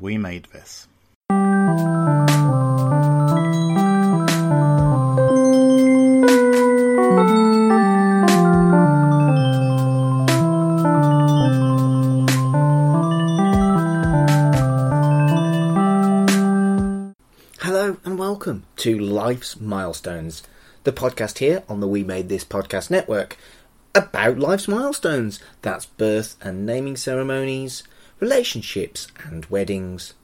We made this. Hello and welcome to Life's Milestones, the podcast here on the We Made This Podcast Network about life's milestones. That's birth and naming ceremonies, relationships and weddings,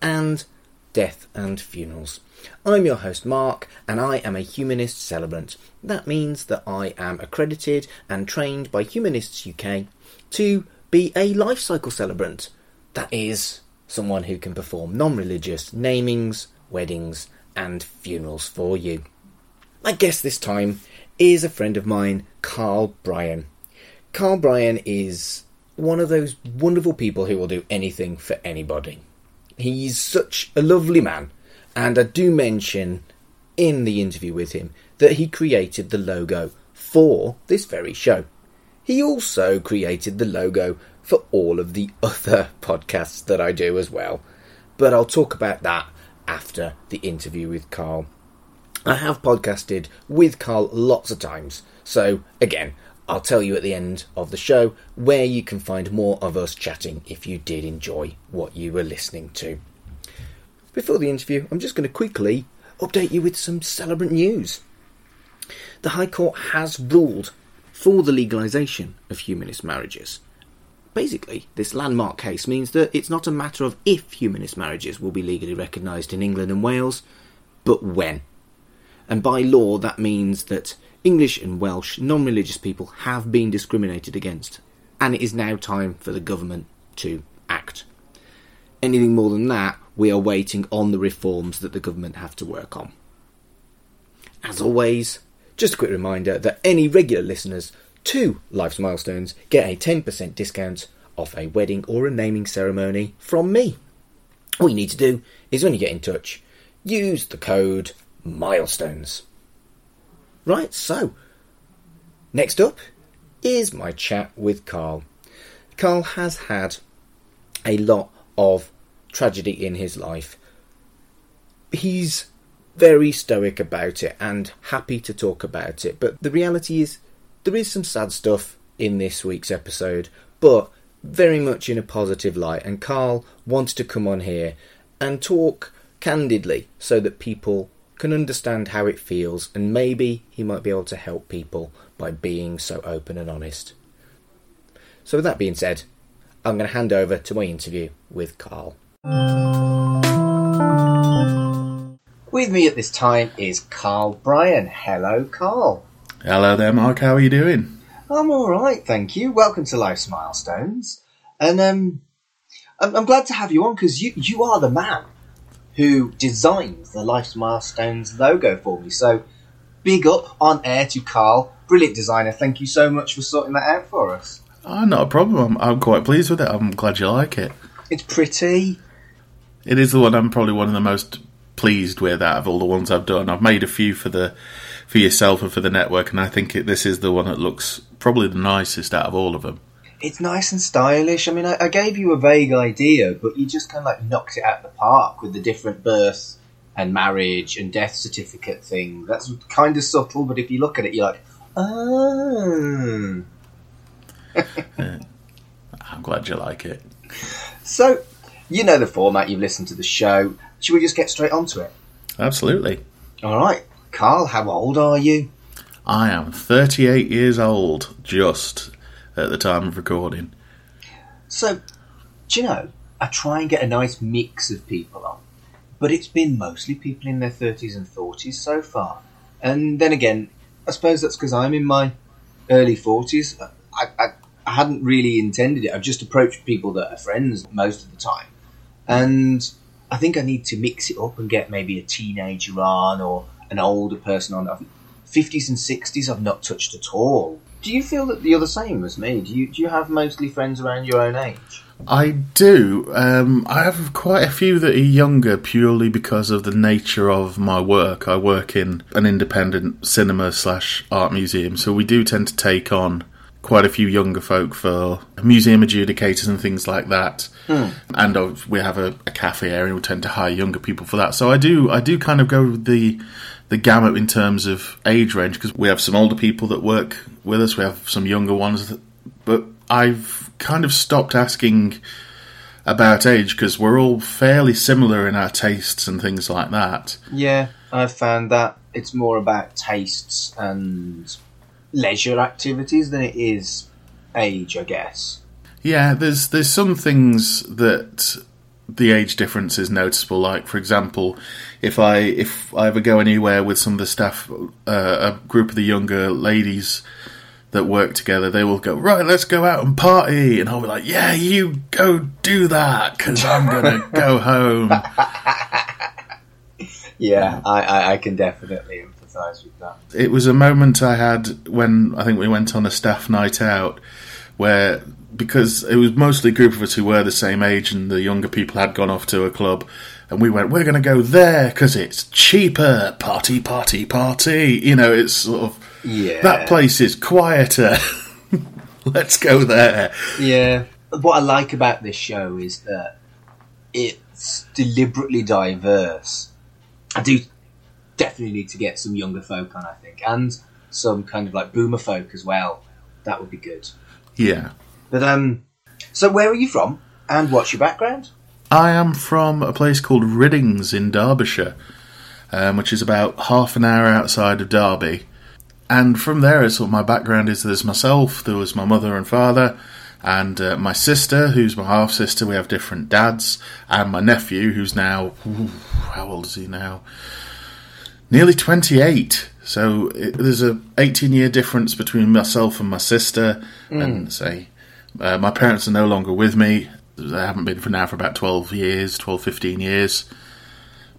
and death and funerals. I'm your host Mark, and I am a humanist celebrant. That means that I am accredited and trained by Humanists UK to be a life cycle celebrant. That is, someone who can perform non religious namings, weddings, and funerals for you. My guest this time is a friend of mine, Carl Bryan. Carl Bryan is one of those wonderful people who will do anything for anybody. He's such a lovely man, and I do mention in the interview with him that he created the logo for this very show. He also created the logo for all of the other podcasts that I do as well. But I'll talk about that after the interview with Carl. I have podcasted with Carl lots of times, so again, I'll tell you at the end of the show where you can find more of us chatting if you did enjoy what you were listening to. Before the interview, I'm just going to quickly update you with some celebrant news. The High Court has ruled for the legalisation of humanist marriages. Basically, this landmark case means that it's not a matter of if humanist marriages will be legally recognised in England and Wales, but when. And by law, that means that English and Welsh non religious people have been discriminated against, and it is now time for the government to act. Anything more than that, we are waiting on the reforms that the government have to work on. As always, just a quick reminder that any regular listeners to Life's Milestones get a 10% discount off a wedding or a naming ceremony from me. All you need to do is when you get in touch, use the code MILESTONES. Right, so, next up is my chat with Carl. Carl has had a lot of tragedy in his life. He's very stoic about it and happy to talk about it, but the reality is there is some sad stuff in this week's episode, but very much in a positive light. And Carl wants to come on here and talk candidly so that people can understand how it feels, and maybe he might be able to help people by being so open and honest. So, with that being said, I'm going to hand over to my interview with Carl. With me at this time is Carl Bryan. Hello, Carl. Hello there, Mark. How are you doing? I'm all right, thank you. Welcome to Life's Milestones, and um, I'm, I'm glad to have you on because you you are the man who designed the Life's Milestones logo for me. So, big up on air to Carl, brilliant designer. Thank you so much for sorting that out for us. Oh, not a problem. I'm, I'm quite pleased with it. I'm glad you like it. It's pretty. It is the one I'm probably one of the most pleased with out of all the ones I've done. I've made a few for the for yourself and for the network, and I think it, this is the one that looks probably the nicest out of all of them. It's nice and stylish. I mean, I, I gave you a vague idea, but you just kind of like knocked it out of the park with the different birth and marriage and death certificate thing. That's kind of subtle, but if you look at it, you're like, oh. I'm glad you like it. So, you know the format, you've listened to the show. Should we just get straight onto it? Absolutely. All right. Carl, how old are you? I am 38 years old, just at the time of recording. So, do you know, I try and get a nice mix of people on, but it's been mostly people in their 30s and 40s so far. And then again, I suppose that's because I'm in my early 40s. I, I, I hadn't really intended it. I've just approached people that are friends most of the time. And I think I need to mix it up and get maybe a teenager on or an older person on. 50s and 60s I've not touched at all. Do you feel that you're the same as me? Do you do you have mostly friends around your own age? I do. Um, I have quite a few that are younger purely because of the nature of my work. I work in an independent cinema slash art museum, so we do tend to take on quite a few younger folk for museum adjudicators and things like that. And uh, we have a, a cafe area. We tend to hire younger people for that. So I do I do kind of go with the the gamut in terms of age range because we have some older people that work with us. We have some younger ones, that, but I've kind of stopped asking about age because we're all fairly similar in our tastes and things like that. Yeah, I've found that it's more about tastes and leisure activities than it is age, I guess. Yeah, there's there's some things that the age difference is noticeable. Like, for example, if I if I ever go anywhere with some of the staff, uh, a group of the younger ladies that work together, they will go right. Let's go out and party, and I'll be like, "Yeah, you go do that because I'm gonna go home." Yeah, I, I, I can definitely with that. It was a moment I had when I think we went on a staff night out where because it was mostly a group of us who were the same age and the younger people had gone off to a club and we went we're going to go there because it's cheaper party party party you know it's sort of Yeah. that place is quieter let's go there Yeah. What I like about this show is that it's deliberately diverse. I do definitely need to get some younger folk on, I think, and some kind of like boomer folk as well. That would be good. yeah But um, so where are you from, and what's your background? I am from a place called Riddings in Derbyshire, um, which is about half an hour outside of Derby. And from there, it's sort of my background is there's myself, there was my mother and father, and uh, my sister, who's my half sister. We have different dads, and my nephew, who's now ooh, how old is he now? Nearly 28. So it, there's a 18 year difference between myself and my sister, and say uh, my parents are no longer with me. They haven't been for now for about 12 years, 12, 15 years.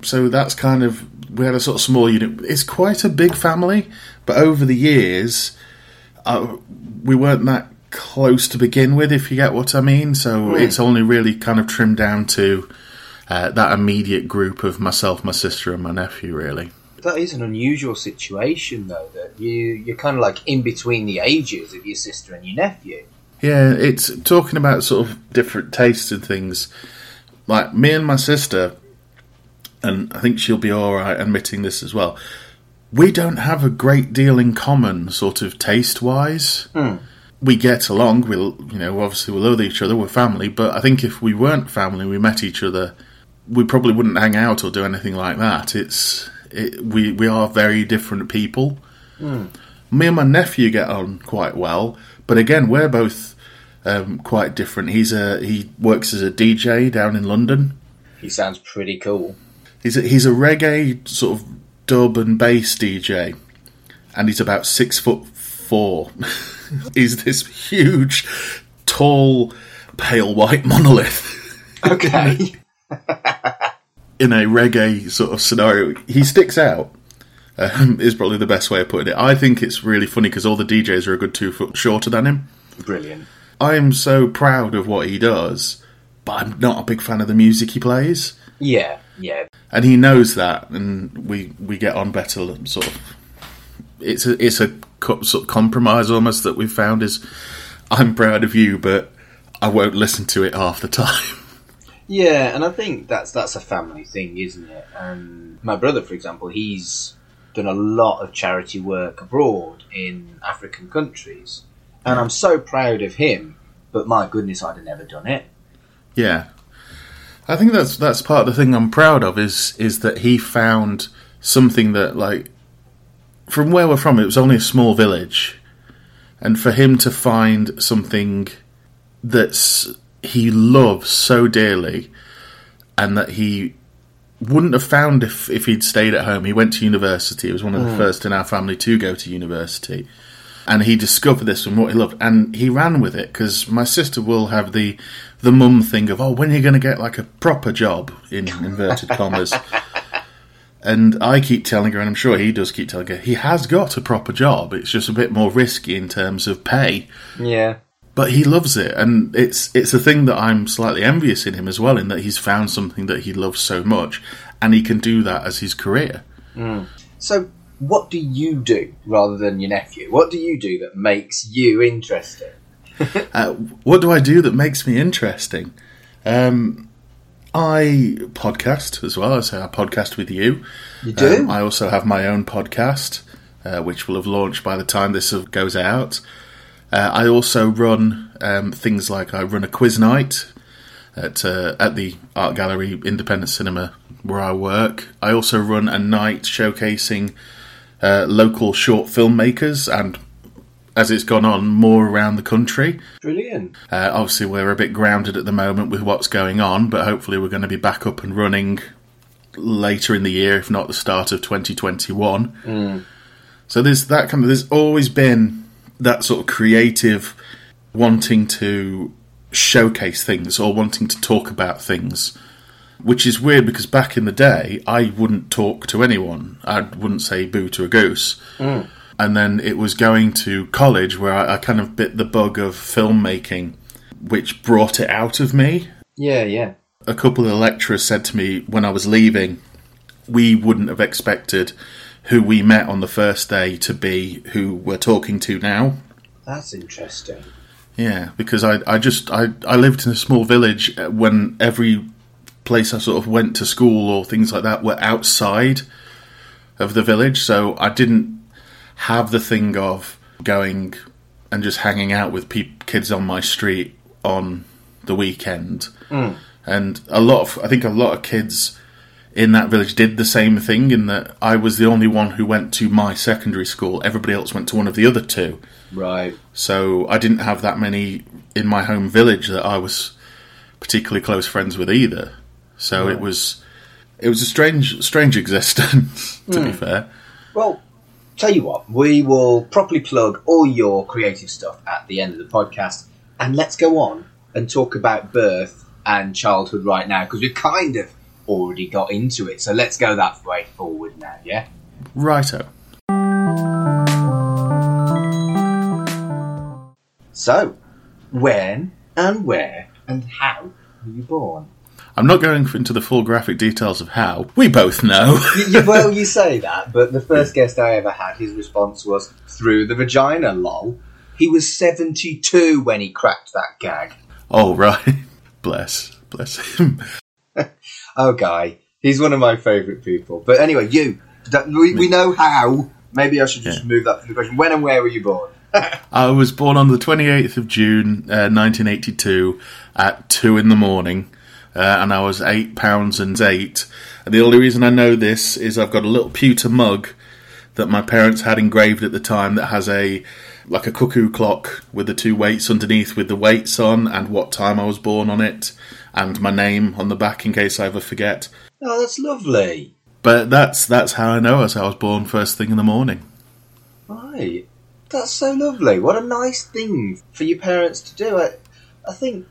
So that's kind of, we had a sort of small unit. It's quite a big family, but over the years, uh, we weren't that close to begin with, if you get what I mean. So it's only really kind of trimmed down to uh, that immediate group of myself, my sister, and my nephew, really. That is an unusual situation, though. That you you're kind of like in between the ages of your sister and your nephew. Yeah, it's talking about sort of different tastes and things. Like me and my sister, and I think she'll be all right admitting this as well. We don't have a great deal in common, sort of taste wise. Hmm. We get along. We, will you know, obviously we love each other. We're family, but I think if we weren't family, we met each other, we probably wouldn't hang out or do anything like that. It's it, we we are very different people. Me and my nephew get on quite well, but again, we're both um, quite different. He's a he works as a DJ down in London. He sounds pretty cool. He's a, he's a reggae sort of dub and bass DJ, and he's about six foot four. he's this huge, tall, pale white monolith Okay. in a reggae sort of scenario. He sticks out. Um, is probably the best way of putting it. I think it's really funny because all the DJs are a good two foot shorter than him. Brilliant. I am so proud of what he does, but I'm not a big fan of the music he plays. Yeah, yeah. and he knows that, and we we get on better. Sort of, it's a it's a sort of compromise almost that we've found is, I'm proud of you, but I won't listen to it half the time. Yeah, and I think that's that's a family thing, isn't it? And my brother, for example, he's done a lot of charity work abroad in African countries, and I'm so proud of him. But my goodness, I'd have never done it. yeah, I think that's that's part of the thing I'm proud of is is that he found something that like from where we're from, it was only a small village, and for him to find something that's he loves so dearly, and that he wouldn't have found if if he'd stayed at home. He went to university. He was one of the mm. first in our family to go to university, and he discovered this and what he loved, and he ran with it. Because my sister will have the the mum thing of, oh, when are you going to get like a proper job in inverted commas. And I keep telling her, and I'm sure he does keep telling her, he has got a proper job. It's just a bit more risky in terms of pay Yeah, but he loves it, and it's it's a thing that I'm slightly envious in him as well, in that he's found something that he loves so much, and he can do that as his career. So, what do you do rather than your nephew? What do you do that makes you interesting? Uh, what do I do that makes me interesting? Um, I podcast as well. I say I podcast with you. You do? Um, I also have my own podcast, uh, which will have launched by the time this goes out. Uh, I also run um, things like I run a quiz night at uh, at the Art Gallery Independent Cinema where I work. I also run a night showcasing uh, local short filmmakers and. As it's gone on, more around the country. Brilliant. Uh, obviously, we're a bit grounded at the moment with what's going on, but hopefully, we're going to be back up and running later in the year, if not the start of 2021. So there's that kind of. There's always been that sort of creative wanting to showcase things or wanting to talk about things, which is weird because back in the day, I wouldn't talk to anyone. I wouldn't say boo to a goose. Mm. And then it was going to college where I, I kind of bit the bug of filmmaking, which brought it out of me. Yeah, yeah. A couple of lecturers said to me when I was leaving, we wouldn't have expected who we met on the first day to be who we're talking to now. That's interesting. Yeah, because I, I just I, I lived in a small village uh, when every place I sort of went to school or things like that were outside of the village, so I didn't have the thing of going and just hanging out with peop kids on my street on the weekend. And a lot of I think a lot of kids in that village did the same thing in that I was the only one who went to my secondary school. Everybody else went to one of the other two. Right. So I didn't have that many in my home village that I was particularly close friends with either. So it was it was a strange strange existence to be hmm. fair. Well, tell you what, we will properly plug all your creative stuff at the end of the podcast, and let's go on and talk about birth and childhood right now because we've kind of already got into it. So let's go that way forward now, yeah? Righto. So, when and where and how were you born? I'm not going into the full graphic details of how. We both know. You- you- well, you say that, but the first guest I ever had, his response was through the vagina, lol. He was 72 when he cracked that gag. oh right. Bless. Bless him. Oh, Guy. He's one of my favourite people. But anyway, you, we, we know how. Maybe I should just Yeah. move that to the question. When and where were you born? I was born on the 28th of June, uh, 1982, at two in the morning, uh, and I was eight pounds and eight. And the only reason I know this is I've got a little pewter mug that my parents had engraved at the time that has a like a cuckoo clock with the two weights underneath with the weights on and what time I was born on it and my name on the back in case I ever forget. Oh, that's lovely. But that's that's how I know as I was born first thing in the morning. Right. That's so lovely. What a nice thing for your parents to do. I, I think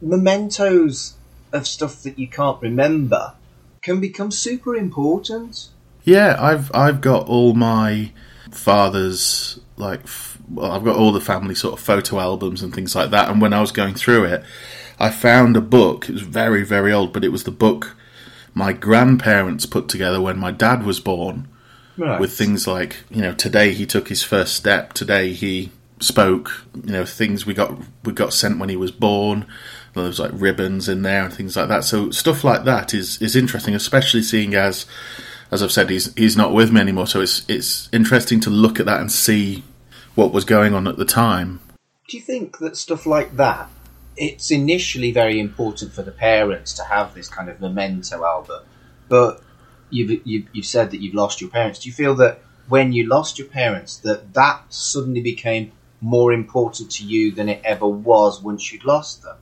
mementos of stuff that you can't remember can become super important. Yeah, I've I've got all my father's like f- well, I've got all the family sort of photo albums and things like that. And when I was going through it, I found a book. It was very very old, but it was the book my grandparents put together when my dad was born, Right. with things like you know today he took his first step, today he spoke, you know things we got we got sent when he was born. There was like ribbons in there and things like that. So stuff like that is is interesting, especially seeing as as I've said, he's he's not with me anymore. So it's it's interesting to look at that and see what was going on at the time. Do you think that stuff like that, it's initially very important for the parents to have this kind of memento album, but you've, you've, you've said that you've lost your parents. Do you feel that when you lost your parents, that that suddenly became more important to you than it ever was once you'd lost them?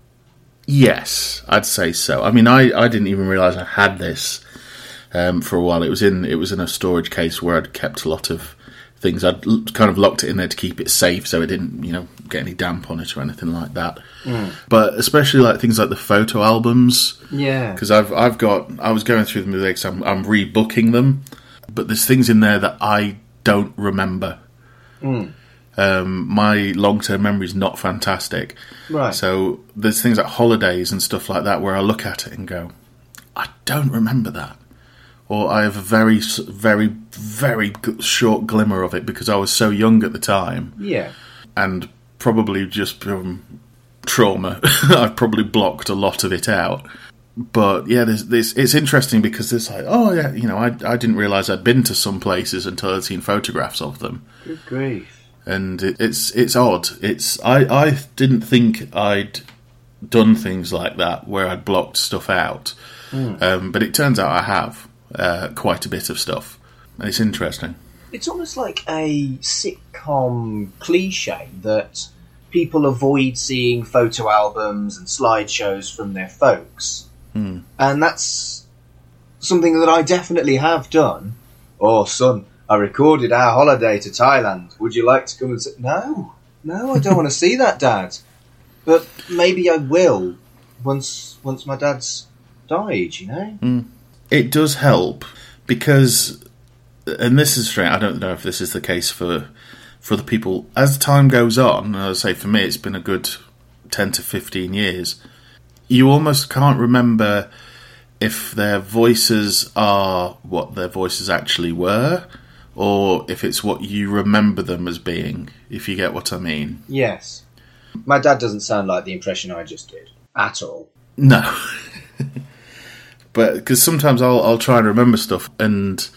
Yes, I'd say so. I mean, I, I didn't even realise I had this um, for a while. It was in it was in a storage case where I'd kept a lot of things. I'd l- kind of locked it in there to keep it safe, so it didn't you know get any damp on it or anything like that. But especially like things like the photo albums, Yeah. because I've I've got I was going through them today 'cause I'm I'm rebooking them, but there's things in there that I don't remember. Um, my long term memory is not fantastic. Right. So there's things like holidays and stuff like that where I look at it and go, I don't remember that. Or I have a very, very, very short glimmer of it because I was so young at the time, Yeah. and probably just from trauma, I've probably blocked a lot of it out. But yeah, there's this. It's interesting because it's like, oh yeah, you know, I I didn't realize I'd been to some places until I'd seen photographs of them Good grief. and it, it's it's odd. It's I I didn't think I'd done things like that where I'd blocked stuff out, um, but it turns out I have uh, quite a bit of stuff, and it's interesting. It's almost like a sitcom cliche that people avoid seeing photo albums and slideshows from their folks. And that's something that I definitely have done. Oh, son, I recorded our holiday to Thailand. Would you like to come and see? No, no, I don't want to see that, Dad. But maybe I will once once my dad's died. You know. It does help because, and this is strange. I don't know if this is the case for for the people as time goes on. I say for me, it's been a good ten to fifteen years. You almost can't remember if their voices are what their voices actually were, or if it's what you remember them as being. If you get what I mean. Yes. My dad doesn't sound like the impression I just did at all. No. but because sometimes I'll I'll try and remember stuff and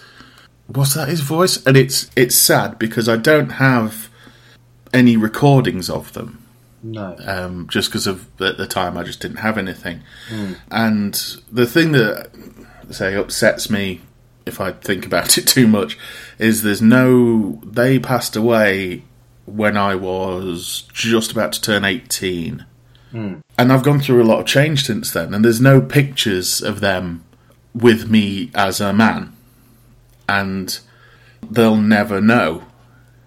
was that his voice? And it's it's sad because I don't have any recordings of them. No. Um, just because of at the time I just didn't have anything. And the thing that say upsets me if I think about it too much is there's no they passed away when I was just about to turn 18. And I've gone through a lot of change since then, and there's no pictures of them with me as a man. And they'll never know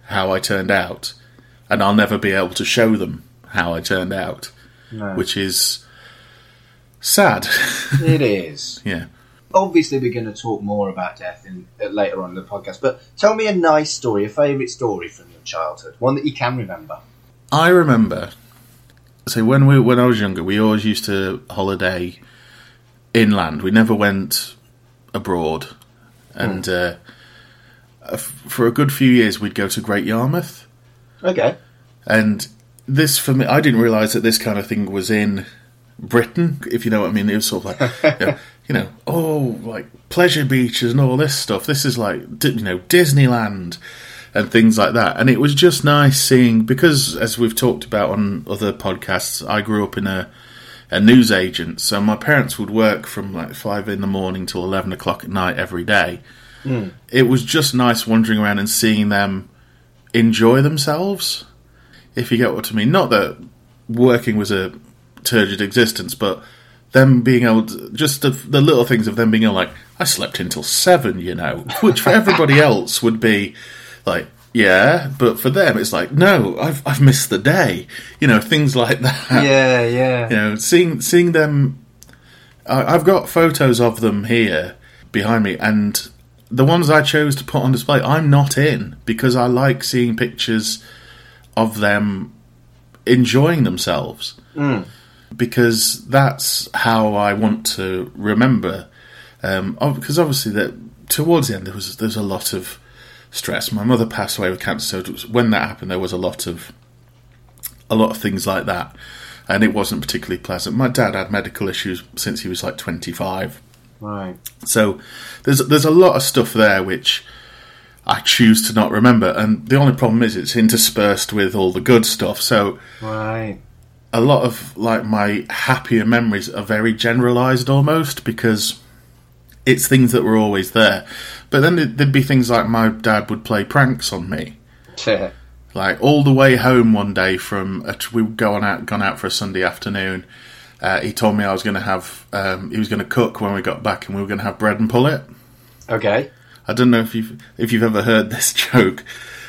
how I turned out, and I'll never be able to show them how I turned out, No. which is sad. it is. yeah. Obviously, we're going to talk more about death in, uh, later on in the podcast, but tell me a nice story, a favourite story from your childhood, one that you can remember. I remember. So when we when I was younger, we always used to holiday inland. We never went abroad, and uh, for a good few years, we'd go to Great Yarmouth. Okay. And this, for me, I didn't realise that this kind of thing was in Britain. If you know what I mean, it was sort of like, you know, you know, oh, like pleasure beaches and all this stuff. This is like, you know, Disneyland and things like that. And it was just nice seeing because, as we've talked about on other podcasts, I grew up in a a news agent, so my parents would work from like five in the morning till eleven o'clock at night every day. Hmm. It was just nice wandering around and seeing them enjoy themselves if you get what I mean. Not that working was a turgid existence, but them being able to, just the, the little things of them being able, like, I slept until seven, you know, which for everybody else would be like, yeah, but for them it's like, no, I've, I've missed the day, you know, things like that. Yeah, yeah. You know, seeing, seeing them, I, I've got photos of them here behind me, and the ones I chose to put on display, I'm not in because I like seeing pictures of them enjoying themselves because that's how I want to remember. Um, because obviously, that towards the end there was there's a lot of stress. My mother passed away with cancer, so when that happened, there was a lot of a lot of things like that, and it wasn't particularly pleasant. My dad had medical issues since he was like 25. Right. So there's there's a lot of stuff there which I choose to not remember, and the only problem is it's interspersed with all the good stuff. So Right. a lot of like my happier memories are very generalized almost because it's things that were always there. But then there'd be things like my dad would play pranks on me. Like all the way home one day from a, we were going out, gone out for a Sunday afternoon. Uh, he told me I was going to have, um, he was going to cook when we got back, and we were going to have bread and pullet. okay. I don't know if you've if you've ever heard this joke,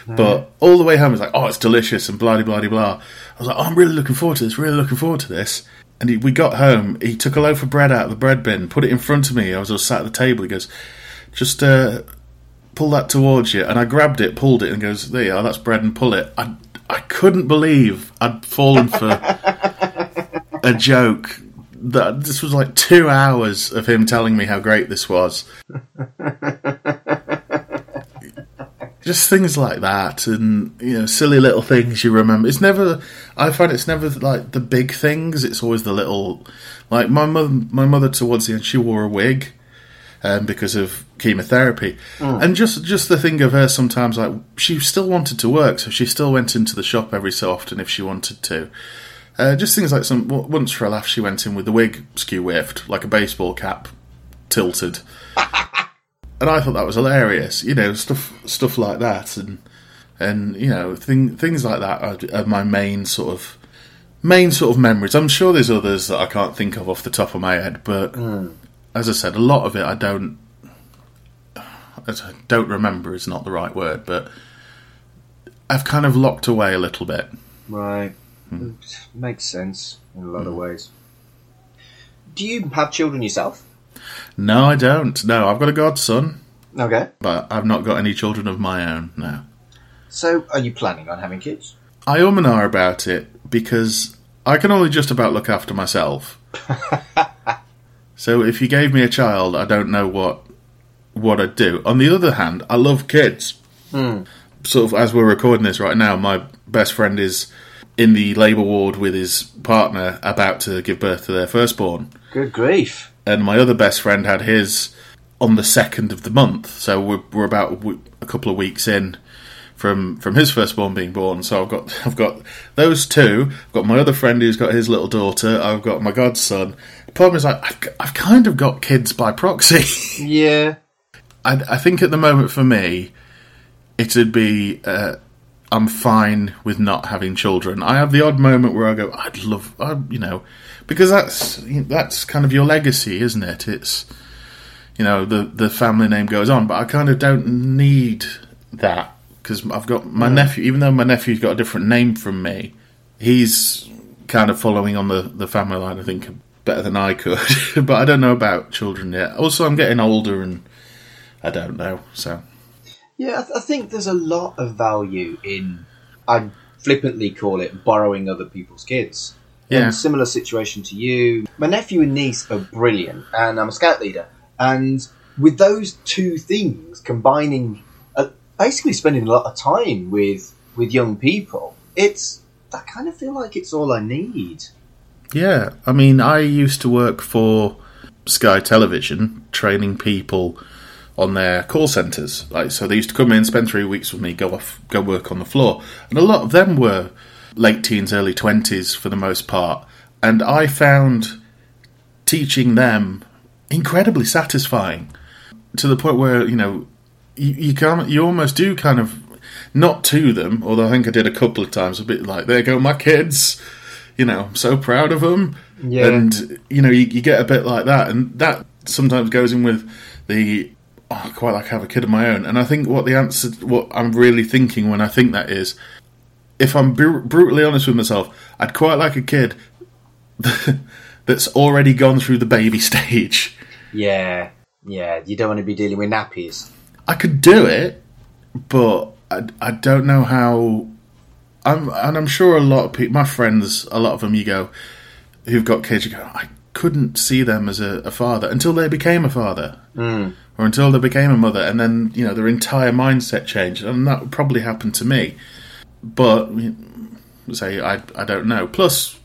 but all the way home it's like, oh, it's delicious and blah blah blah blah. I was like, oh, I'm really looking forward to this. Really looking forward to this. And he, we got home. He took a loaf of bread out of the bread bin, put it in front of me. I was just sat at the table. He goes, just uh, pull that towards you. And I grabbed it, pulled it, and goes, there you are. That's bread and pull it. I I couldn't believe I'd fallen for a joke that this was like two hours of him telling me how great this was. Just things like that, and you know, silly little things you remember. It's never. I find it's never like the big things. It's always the little. Like my mother, my mother towards the end, she wore a wig, um, because of chemotherapy, and just just the thing of her sometimes like she still wanted to work, so she still went into the shop every so often if she wanted to. Uh, just things like some once for a laugh, she went in with the wig skew whiffed, like a baseball cap, tilted, and I thought that was hilarious. You know, stuff stuff like that, and and you know, thing, things like that are, are my main sort of main sort of memories. I'm sure there's others that I can't think of off the top of my head, but hmm. as I said, a lot of it I don't I don't remember is not the right word, but I've kind of locked away a little bit. Right. Hmm. Makes sense in a lot of hmm. ways. Do you have children yourself? No, I don't. No, I've got a godson, Okay. but I've not got any children of my own. No. So, are you planning on having kids? I um and ah about it because I can only just about look after myself. so if you gave me a child, I don't know what what I'd do. On the other hand, I love kids. Sort of as we're recording this right now, my best friend is in the labour ward with his partner about to give birth to their firstborn. Good grief. And my other best friend had his on the second of the month, so we're, we're about a w- a couple of weeks in from from his firstborn being born. So I've got I've got those two. I've got my other friend who's got his little daughter. I've got my godson. The problem is, like, I've, I've kind of got kids by proxy. Yeah. I, I think at the moment for me, it'd be uh, I'm fine with not having children. I have the odd moment where I go, I'd love, I, you know, because that's that's kind of your legacy, isn't it? It's you know the the family name goes on, but I kind of don't need that because I've got my nephew. Even though my nephew's got a different name from me, he's kind of following on the the family line. I think better than I could, but I don't know about children yet. Also, I'm getting older and. I don't know. So Yeah, I, th- I think there's a lot of value in, I flippantly call it borrowing other people's kids. In Yeah. a similar situation to you. My nephew and niece are brilliant, and I'm a scout leader. And with those two things combining, uh, basically spending a lot of time with with young people, it's I kind of feel like it's all I need. yeah, I mean, I used to work for Sky Television, training people on their call centres. Like, so they used to come in, spend three weeks with me, go off, go work on the floor, and a lot of them were late teens, early twenties for the most part. And I found teaching them incredibly satisfying to the point where you know you, you can you almost do kind of not to them, although I think I did a couple of times, a bit like there go my kids. You know, I'm so proud of them, Yeah. and you know you, you get a bit like that, and that sometimes goes in with the oh, I quite like have a kid of my own. And I think what the answer, what I'm really thinking when I think that is, if I'm br- brutally honest with myself, I'd quite like a kid that's already gone through the baby stage. Yeah, yeah. You don't want to be dealing with nappies. I could do it, but I, I don't know how. I'm, and I'm sure a lot of people, my friends, a lot of them, you go, who've got kids, you go, I couldn't see them as a, a father until they became a father, hmm. Or until they became a mother, and then you know their entire mindset changed, and that would probably happen to me. But say I, I don't know. Plus,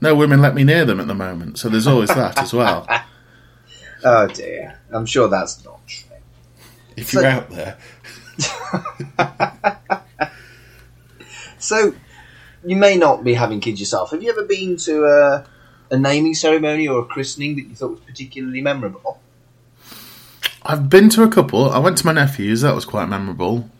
no women let me near them at the moment, so there's always that as well. Oh dear. I'm sure that's not true. If So- you're out there, So, you may not be having kids yourself. Have you ever been to a, a naming ceremony or a christening that you thought was particularly memorable? I've been to a couple. I went to my nephew's. That was quite memorable.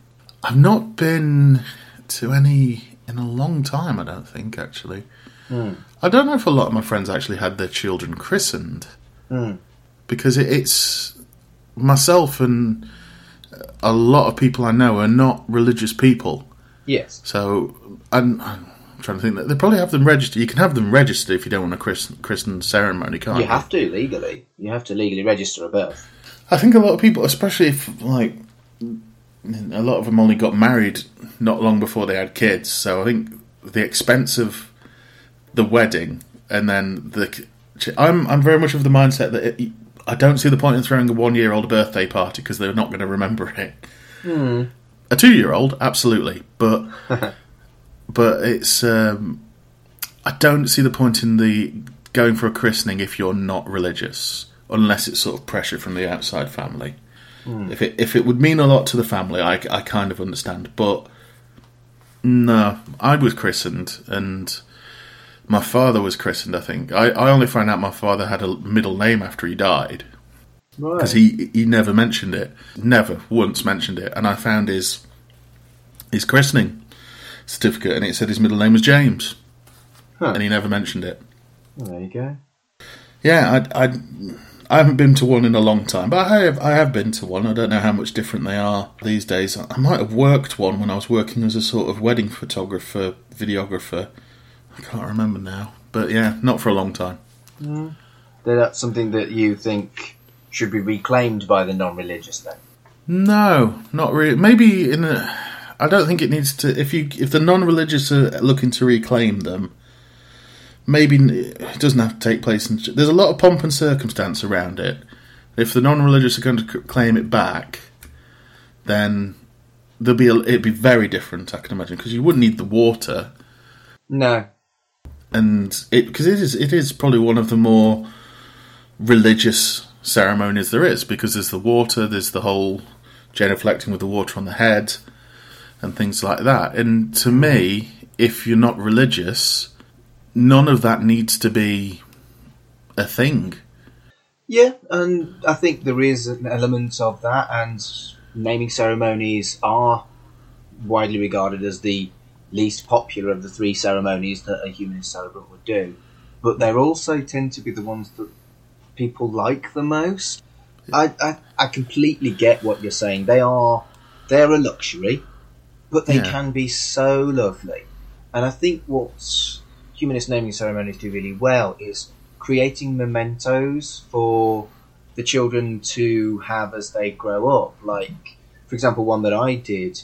I've not been to any in a long time. I don't think actually. Hmm. I don't know if a lot of my friends actually had their children christened hmm. because it, it's myself and a lot of people I know are not religious people. Yes. So I'm, I'm trying to think that they probably have them registered. You can have them registered if you don't want a christen, christen ceremony, can't you? You have to legally. You have to legally register a birth. I think a lot of people, especially if like a lot of them only got married not long before they had kids, so I think the expense of the wedding and then the I'm I'm very much of the mindset that it, I don't see the point in throwing a one year old birthday party because they're not going to remember it. A two year old, absolutely, but but it's um, I don't see the point in the going for a christening if you're not religious, unless it's sort of pressure from the outside family. Hmm. If it if it would mean a lot to the family, I, I kind of understand, but no, I was christened and my father was christened. I think I, I only found out my father had a middle name after he died Right. because he he never mentioned it, never once mentioned it, and I found his his christening certificate, and it said his middle name was James, Huh. and he never mentioned it. Well, there you go. Yeah, I, I I haven't been to one in a long time, but I have I have been to one. I don't know how much different they are these days. I might have worked one when I was working as a sort of wedding photographer, videographer. I can't remember now, but yeah, not for a long time. Mm. That's something that you think should be reclaimed by the non-religious then. No, not really. Maybe in a. I don't think it needs to. If you if the non-religious are looking to reclaim them, maybe it doesn't have to take place. In, there's a lot of pomp and circumstance around it. If the non-religious are going to claim it back, then there'll be a, it'd be very different. I can imagine because you wouldn't need the water, No. and it because it is it is probably one of the more religious ceremonies there is because there's the water, there's the whole genuflecting with the water on the head, and things like that. And to me, if you're not religious, none of that needs to be a thing. Yeah, and I think there is an element of that, and naming ceremonies are widely regarded as the least popular of the three ceremonies that a humanist celebrant would do. But they also tend to be the ones that people like the most. I, I, I completely get what you're saying. They are they're a luxury, but they Yeah. can be so lovely. And I think what humanist naming ceremonies do really well is creating mementos for the children to have as they grow up. Like, for example, one that I did,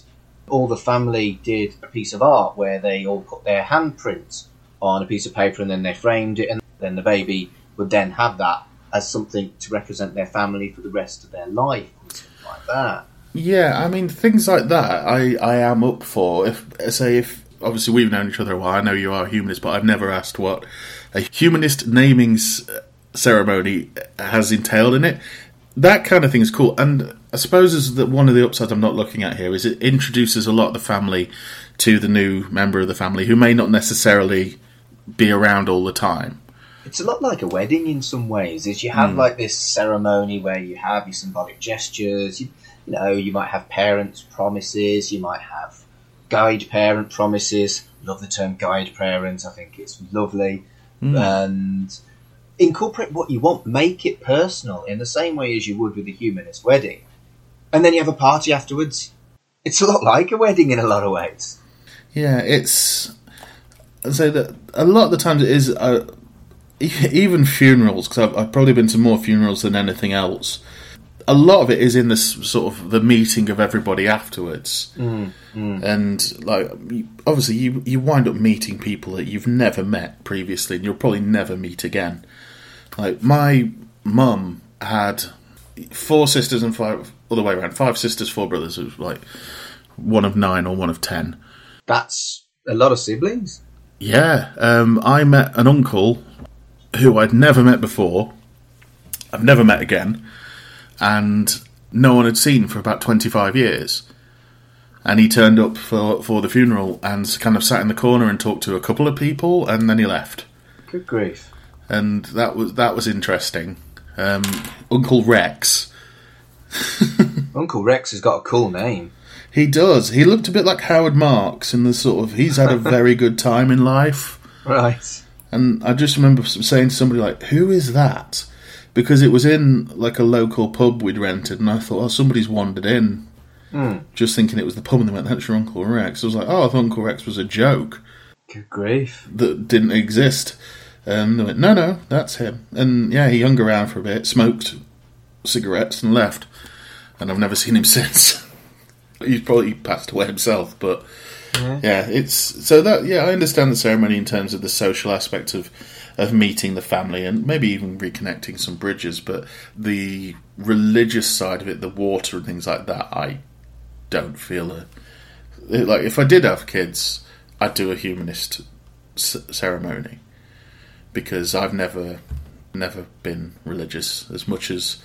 all the family did a piece of art where they all put their handprints on a piece of paper and then they framed it, and then the baby would then have that as something to represent their family for the rest of their life and stuff like that. Yeah, I mean things like that. I I am up for. If say if obviously we've known each other a while. I know you are a humanist, but I've never asked what a humanist naming uh, ceremony uh, has entailed in it. That kind of thing is cool, and I suppose is that one of the upsides I'm not looking at here is it introduces a lot of the family to the new member of the family who may not necessarily be around all the time. It's a lot like a wedding in some ways. Is you have hmm. like this ceremony where you have your symbolic gestures. You, you know, you might have parents' promises. You might have guide parent promises. Love the term guide parent. I think it's lovely. And incorporate what you want. Make it personal in the same way as you would with a humanist wedding. And then you have a party afterwards. It's a lot like a wedding in a lot of ways. Yeah, it's I'd that a lot of the times it is uh, even funerals because I've, I've probably been to more funerals than anything else. A lot of it is in this sort of the meeting of everybody afterwards, and like obviously you you wind up meeting people that you've never met previously, and you'll probably never meet again. Like my mum had four sisters and five other way around, five sisters, four brothers. It was like one of nine or one of ten. That's a lot of siblings. Yeah, um, I met an uncle who I'd never met before. I've never met again, and no one had seen for about twenty five years. And he turned up for for the funeral and kind of sat in the corner and talked to a couple of people, and then he left. Good grief. And that was that was interesting. Um, uncle Rex, Uncle Rex has got a cool name. he does. He looked a bit like Howard Marks in the sort of. He's had a very good time in life. Right. And I just remember saying to somebody like, "Who is that?" Because it was in like a local pub we'd rented, and I thought, "Oh, somebody's wandered in." Hmm. Just thinking it was the pub, and they went, "That's your Uncle Rex." I was like, "Oh, I thought Uncle Rex was a joke Good grief. that didn't exist." And they went, "No, no, that's him." And yeah, he hung around for a bit, smoked cigarettes, and left. And I've never seen him since. He's probably passed away himself, but Yeah, it's so that yeah, I understand the ceremony in terms of the social aspect of of meeting the family and maybe even reconnecting some bridges, but the religious side of it, the water and things like that, I don't feel a like if I did have kids, I'd do a humanist c- ceremony because I've never never been religious as much as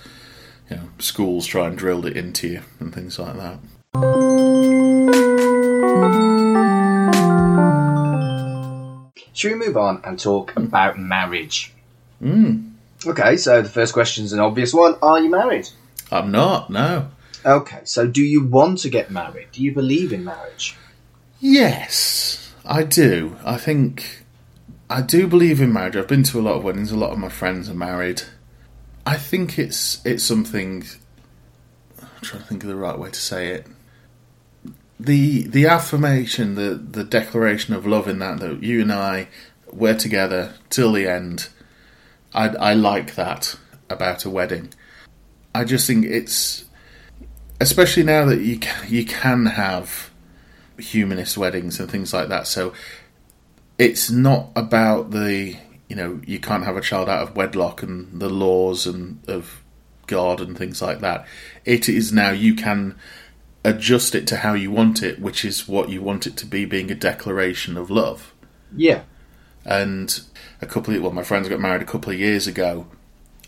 you know schools try and drill it into you and things like that. Should we move on and talk about marriage? Mm. Okay, so the first question is an obvious one. Are you married? I'm not, no. Okay, so do you want to get married? Do you believe in marriage? Yes, I do. I think I do believe in marriage. I've been to a lot of weddings. A lot of my friends are married. I think it's it's something. I'm trying to think of the right way to say it. The the affirmation, the the declaration of love in that that you and I we're together till the end. I I like that about a wedding. I just think it's especially now that you can, you can have humanist weddings and things like that. So it's not about the you know you can't have a child out of wedlock and the laws and of God and things like that. It is now you can adjust it to how you want it, which is what you want it to be, being a declaration of love. Yeah. And a couple of well, my friends got married a couple of years ago,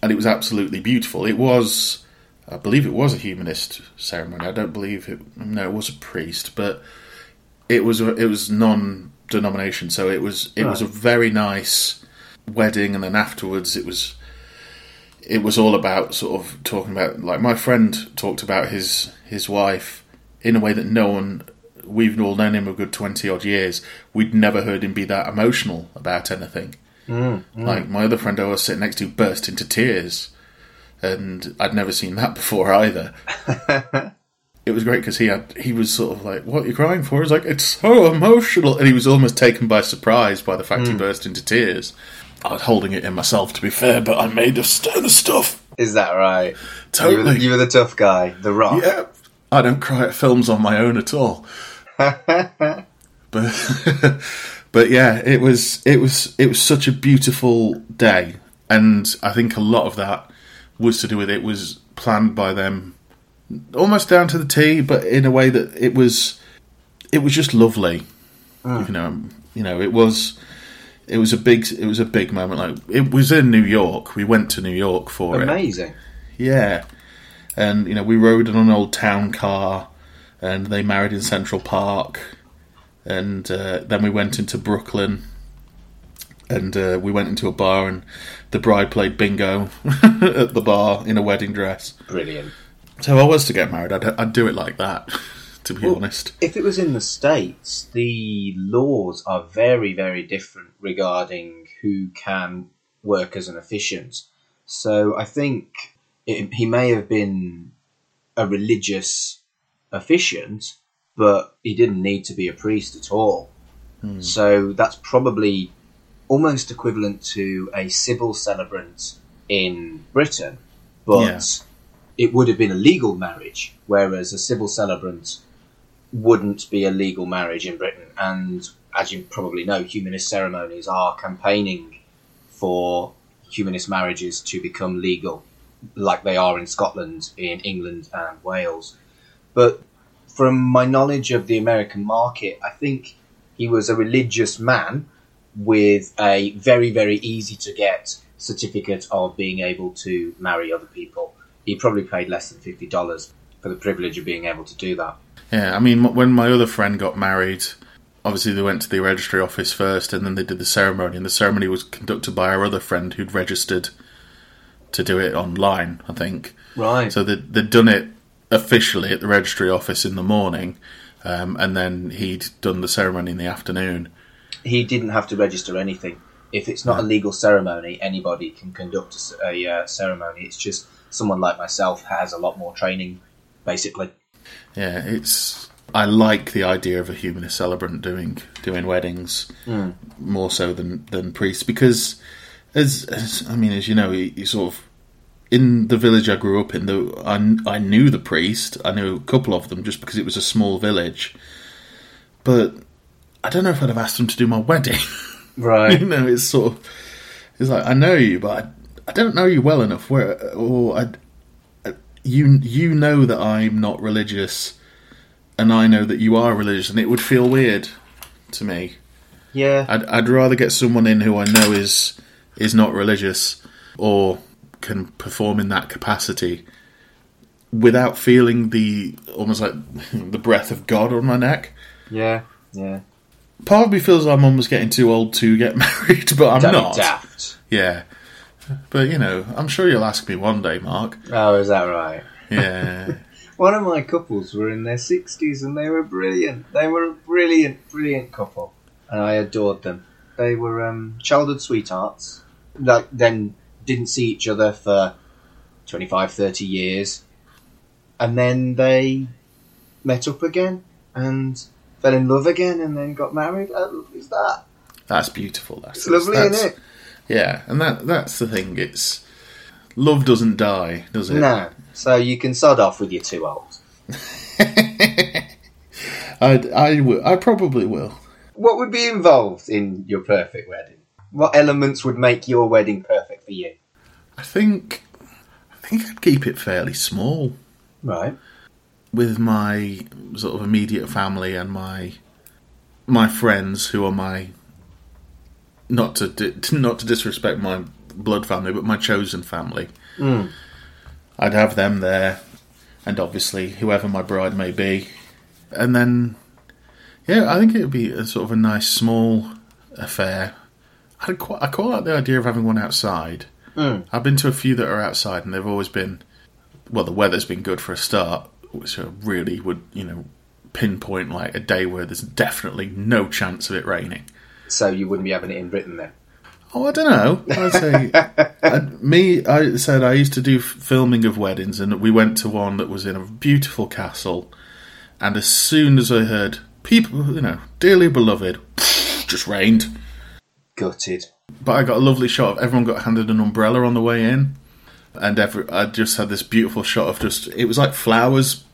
and it was absolutely beautiful. It was, I believe, it was a humanist ceremony. I don't believe it. No, it was a priest, but it was a, it was non-denomination, so it was it was a very nice wedding, and then afterwards it was it was all about sort of talking about like my friend talked about his his wife in a way that no one we've all known him a good 20 odd years we'd never heard him be that emotional about anything. Mm, like my other friend I was sitting next to burst into tears and I'd never seen that before either. It was great because he had he was sort of like what are you crying for? He's like it's so emotional. And he was almost taken by surprise by the fact he burst into tears. I was holding it in myself to be fair but I made of of stuff. Is that right? You were, the, you were the tough guy, the rock. yeah I don't cry at films on my own at all but but yeah, it was it was it was such a beautiful day, and I think a lot of that was to do with it was planned by them, almost down to the T, but in a way that it was it was just lovely. Mm. You know, you know, it was it was a big it was a big moment. Like it was in New York. We went to New York for it. Amazing. Yeah, and you know we rode in an old town car, and they married in Central Park, and uh, then we went into Brooklyn, and uh, we went into a bar, and the bride played bingo at the bar in a wedding dress. Brilliant. So if I was to get married, I'd, I'd do it like that. To be Well, honest, If it was in the States, the laws are very, very different regarding who can work as an officiant. So I think it, he may have been a religious officiant, but he didn't need to be a priest at all. Hmm. So that's probably almost equivalent to a civil celebrant in Britain, but Yeah. it would have been a legal marriage, whereas a civil celebrant wouldn't be a legal marriage in Britain. And as you probably know, humanist ceremonies are campaigning for humanist marriages to become legal, like they are in Scotland, in England, and Wales. But from my knowledge of the American market, I think he was a religious man with a very, very easy to get certificate of being able to marry other people. He probably paid less than $50 for the privilege of being able to do that. yeah. I mean, when my other friend got married, obviously they went to the registry office first, and then they did the ceremony, and the ceremony was conducted by our other friend who'd registered to do it online. I think. Right. So they'd, they'd done it officially at the registry office in the morning, um, and then he'd done the ceremony in the afternoon. he didn't have to register anything. If it's not a legal ceremony, anybody can conduct a uh, ceremony. It's just someone like myself has a lot more training, basically. Yeah, it's. I like the idea of a humanist celebrant doing doing weddings more so than than priests because, as, as I mean, as you know, you, you sort of in the village I grew up in. The I, I knew the priest. I knew a couple of them just because it was a small village, but I don't know if I'd have asked them to do my wedding. Right. you know, it's sort of it's like I know you, but I, I don't know you well enough. Where or I, I- you you know that I'm not religious, and I know that you are religious, and it would feel weird to me. yeah. I'd I'd rather get someone in who I know is is not religious or can perform in that capacity without feeling the almost like the breath of God on my neck. Yeah. Yeah. Part of me feels like mum was getting too old to get married, but I'm Don't be not. daft. Yeah. But you know, I'm sure you'll ask me one day, Mark. Oh, is that right? Yeah. One of my couples were in their 60s and they were brilliant. They were a brilliant, brilliant couple. And I adored them. They were um, childhood sweethearts. Like, then didn't see each other for 25, 30 years. And then they met up again and fell in love again and then got married. How lovely is that? That's beautiful. That's It's lovely, that's- isn't it? Yeah, and that that's the thing. It's love doesn't die, does it? No. So you can sod off with your too old. I I will. I probably will. What would be involved in your perfect wedding? What elements would make your wedding perfect for you? I think I think I'd keep it fairly small Right. with my sort of immediate family and my my friends who are my not to di- not to disrespect my blood family, but my chosen family. Mm. I'd have them there, and obviously whoever my bride may be, and then yeah, I think it would be a sort of a nice small affair. I quite I quite like the idea of having one outside. Mm. I've been to a few that are outside, and they've always been well. The weather's been good for a start, which I really would you know pinpoint like a day where there's definitely no chance of it raining. So you wouldn't be having it in Britain then? Oh, I don't know. I'd say I, me. I said I used to do filming of weddings, and we went to one that was in a beautiful castle. And as soon as I heard people, you know, dearly beloved, just rained. Gutted. But I got a lovely shot of everyone got handed an umbrella on the way in, and every, I just had this beautiful shot of just it was like flowers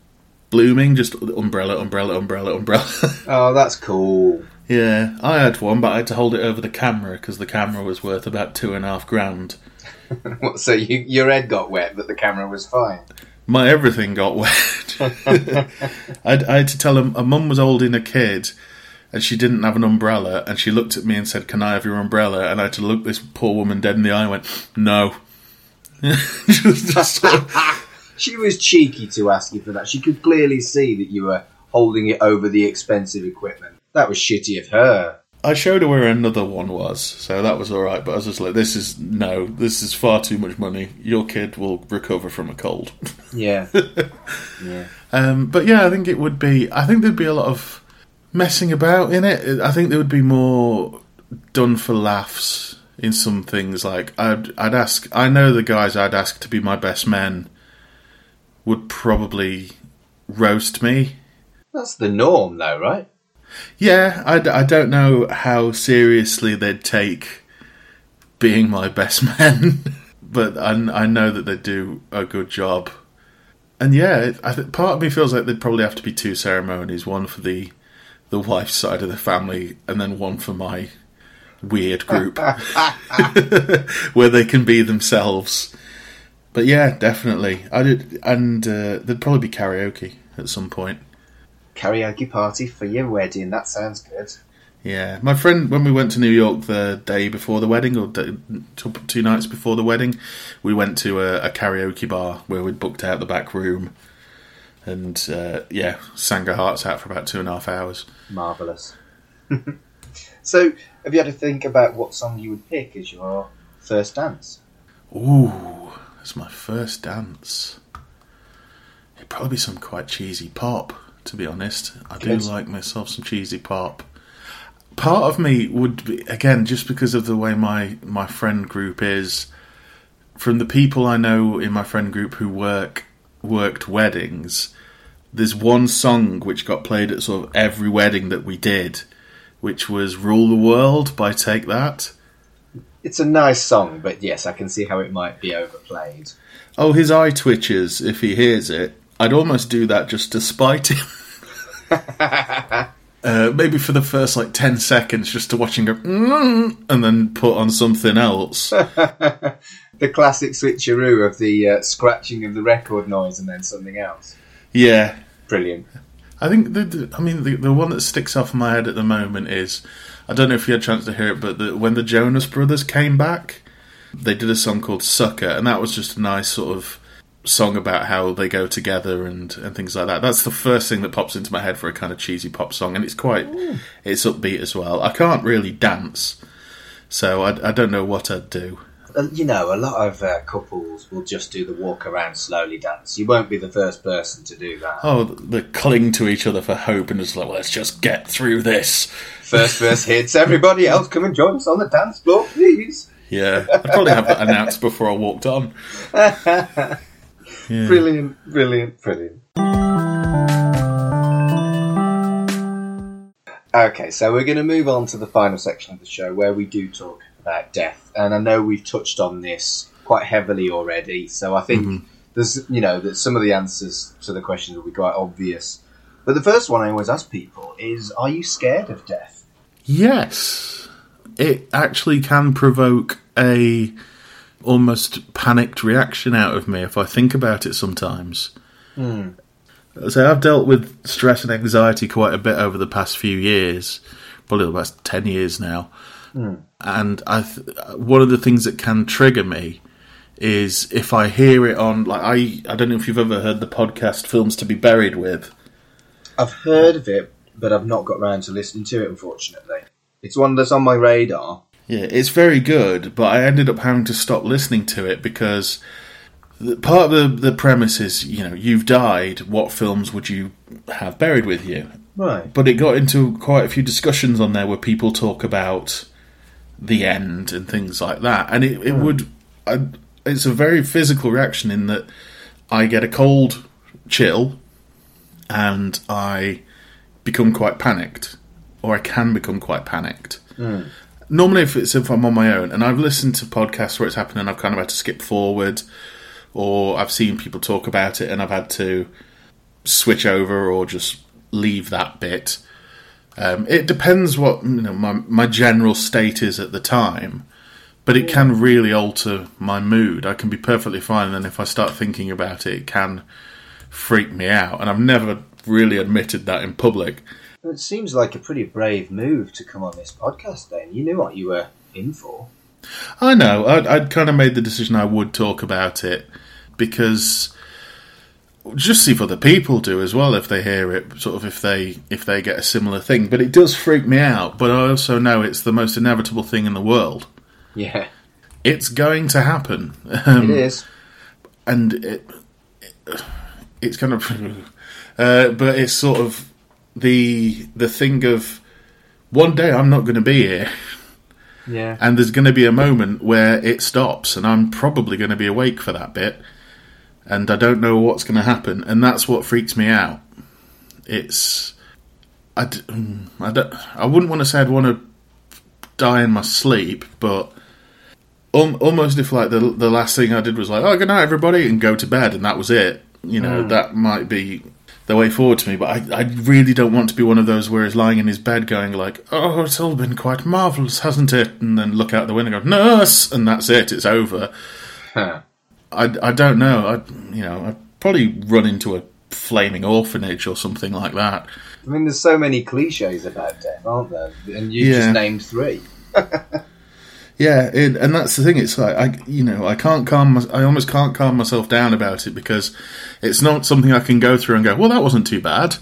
blooming, just umbrella, umbrella, umbrella, umbrella. Oh, that's cool. yeah, I had one, but I had to hold it over the camera because the camera was worth about two and a half grand. What, so you, your head got wet, but the camera was fine. My everything got wet. I, I had to tell him a mum was holding a kid and she didn't have an umbrella and she looked at me and said, Can I have your umbrella? And I had to look this poor woman dead in the eye and went, No. Just- just sort of- She was cheeky to ask you for that. She could clearly see that you were holding it over the expensive equipment. That was shitty of her. I showed her where another one was, so that was alright, but I was just like, This is no, this is far too much money. Your kid will recover from a cold. Yeah. yeah. Um, but yeah, I think it would be. I think there'd be a lot of messing about in it. I think there would be more done for laughs in some things. Like I'd, I'd ask. I know the guys I'd ask to be my best men would probably roast me. That's the norm, though, right? Yeah, I, d- I don't know how seriously they'd take being my best man, but I, I know that they do a good job. And yeah, I th- part of me feels like there'd probably have to be two ceremonies: one for the the wife's side of the family, and then one for my weird group, where they can be themselves. But yeah, definitely, I did, and uh, there'd probably be karaoke at some point. Karaoke party for your wedding. That sounds good. Yeah, my friend, when we went to New York the day before the wedding, or two, two nights before the wedding, we went to a, a karaoke bar where we'd booked out the back room, and uh, yeah, sang our hearts out for about two and a half hours. Marvellous. so, have you had to think about what song you would pick as your first dance? Ooh, that's my first dance. It'd probably be some quite cheesy pop, to be honest. I do Good. like myself some cheesy pop. Part of me would be again just because of the way my my friend group is. From the people I know in my friend group who work worked weddings, there's one song which got played at sort of every wedding that we did, which was "Rule the World" by Take That. It's a nice song, but yes, I can see how it might be overplayed. Oh, his eye twitches if he hears it. I'd almost do that just to spite him. Uh, maybe for the first like 10 seconds just to watch him go, mm, and then put on something else. the classic switcheroo of the uh, scratching of the record noise and then something else. yeah. Brilliant. I think the, the I mean the the one that sticks off my head at the moment is I don't know if you had a chance to hear it, but the, when the Jonas Brothers came back, they did a song called "Sucker," and that was just a nice sort of song about how they go together and and things like that. That's the first thing that pops into my head for a kind of cheesy pop song, and it's quite it's upbeat as well. I can't really dance, so I, I don't know what I'd do. Uh, You know, a lot of uh, couples will just do the walk around slowly dance. You won't be the first person to do that. Oh, they cling to each other for hope, and it's like, let's just get through this. First verse hits, everybody else come and join us on the dance floor, please. Yeah, I'd probably have that announced before I walked on. Yeah. Brilliant, brilliant, brilliant. Okay, so we're going to move on to the final section of the show where we do talk about death. And I know we've touched on this quite heavily already, so I think mm-hmm. there's, you know, that some of the answers to the questions will be quite obvious. But the first one I always ask people is Are you scared of death? Yes, it actually can provoke a almost panicked reaction out of me if I think about it sometimes. Hmm. So I've dealt with stress and anxiety quite a bit over the past few years, probably the past ten years now. Hmm. And I, th- one of the things that can trigger me is if I hear it on like I I don't know if you've ever heard the podcast Films to be Buried with. I've heard of it, but I've not got round to listening to it, unfortunately. It's one that's on my radar. Yeah, it's very good, but I ended up having to stop listening to it because the, part of the, the premise is, you know, you've died, what films would you have buried with you? Right. But it got into quite a few discussions on there where people talk about the end and things like that. And it, it hmm. would. I, it's a very physical reaction in that I get a cold chill and I become quite panicked, or I can become quite panicked. Hmm. Normally, if it's if I'm on my own, and I've listened to podcasts where it's happened, and I've kind of had to skip forward, or I've seen people talk about it, and I've had to switch over or just leave that bit. Um, it depends what you know my my general state is at the time, but it can really alter my mood. I can be perfectly fine, and then if I start thinking about it, it can freak me out. And I've never really admitted that in public. It seems like a pretty brave move to come on this podcast, then. You knew what you were in for. I know. I'd, I'd kind of made the decision I would talk about it because just see if other people do as well if they hear it, sort of if they if they get a similar thing. But it does freak me out. But I also know it's the most inevitable thing in the world. Yeah, It's going to happen, um, it is. and it, it it's kind of, uh, but it's sort of the the thing of one day I'm not going to be here. Yeah. and there's going to be a moment where it stops and i'm probably going to be awake for that bit and i don't know what's going to happen and that's what freaks me out it's i, d- mm, I, don't, I wouldn't want to say i'd want to die in my sleep but um, almost if like the, the last thing i did was like oh good night everybody and go to bed and that was it you know that might be the way forward to me, but I, I really don't want to be one of those where he's lying in his bed going like, "Oh, it's all been quite marvelous, hasn't it?" And then look out the window and go, "Nurse," and that's it. It's over. Huh. I, I don't know. I you know I'd probably run into a flaming orphanage or something like that. I mean, there's so many cliches about death, aren't there? And you Yeah. just named three. Yeah, it, and that's the thing. It's like I, you know, I can't calm. My, I almost can't calm myself down about it because it's not something I can go through and go, "Well, that wasn't too bad."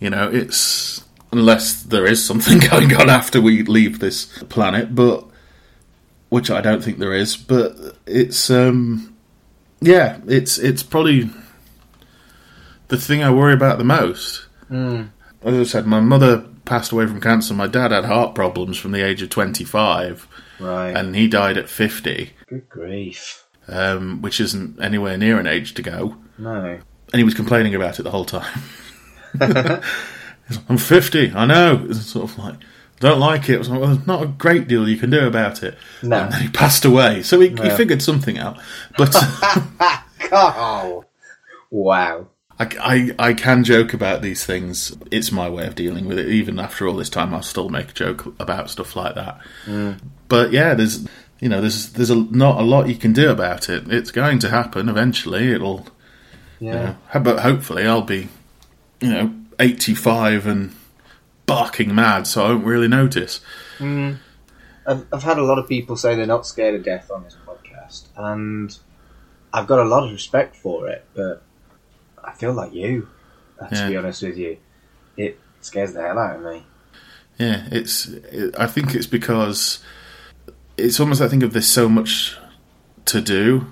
You know, it's unless there is something going on after we leave this planet, but which I don't think there is. But it's, um, yeah, it's it's probably the thing I worry about the most. As I said, my mother passed away from cancer. My dad had heart problems from the age of twenty-five Right. and he died at 50, Good grief. um, which isn't anywhere near an age to go. No. And he was complaining about it the whole time. I'm 50, I know. It's sort of like, don't like it. I was like, well, there's not a great deal you can do about it. No. And then he passed away. So he, he figured something out. But Oh. Wow. I, I, I can joke about these things. It's my way of dealing with it. Even after all this time, I'll still make a joke about stuff like that. Mm. But yeah, there's you know there's there's a, not a lot you can do about it. It's going to happen eventually. It'll Yeah. you know, but hopefully I'll be you know 85 and barking mad, so I don't really notice. I've, I've had a lot of people say they're not scared of death on this podcast, and I've got a lot of respect for it, but I feel like you, uh, to Yeah. be honest with you. It scares the hell out of me. Yeah, it's. It, I think it's because it's almost. I think of there's so much to do,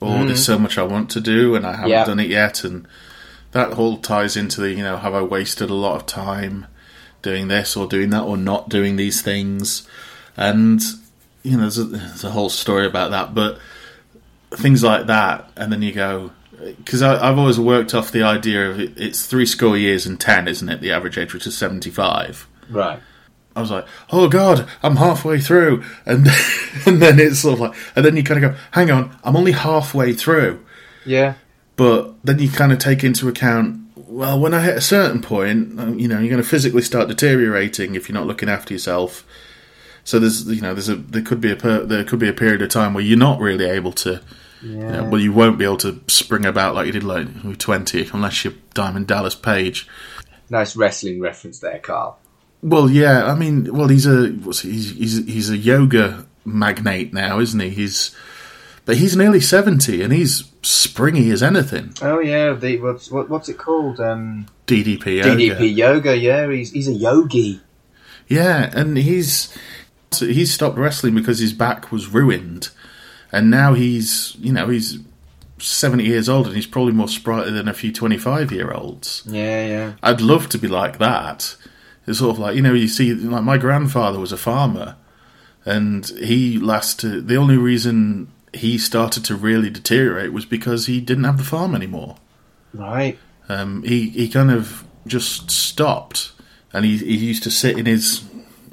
or there's so much I want to do, and I haven't Yeah. done it yet, and that all ties into the. You know, have I wasted a lot of time doing this or doing that or not doing these things, and you know, there's a, there's a whole story about that, but things like that, and then you go. Because I've always worked off the idea of it, it's three score years and ten, isn't it? The average age, which is seventy-five. Right. I was like, "Oh God, I'm halfway through," and and then it's sort of like, and then you kind of go, "Hang on, I'm only halfway through," Yeah. but then you kind of take into account, well, when I hit a certain point, um, you know, you're going to physically start deteriorating if you're not looking after yourself. So there's, you know, there's a there could be a per, there could be a period of time where you're not really able to, Yeah. you know, well, you won't be able to spring about like you did like when you were 20 unless you're Diamond Dallas Page. Nice wrestling reference there, Carl. Well, yeah, I mean, well, he's a he's he's he's a yoga magnate now, isn't he? He's but he's nearly seventy and he's springy as anything. Oh yeah, the what's what, what's it called? Um, DDP yoga, DDP yoga. Yeah, he's he's a yogi. yeah, and he's he's stopped wrestling because his back was ruined, and now he's you know he's seventy years old and he's probably more sprightly than a few twenty five year olds. Yeah, yeah. I'd love to be like that. It's sort of like you know, you see, like my grandfather was a farmer, and he lasted. The only reason he started to really deteriorate was because he didn't have the farm anymore. Right. Um, he he kind of just stopped, and he he used to sit in his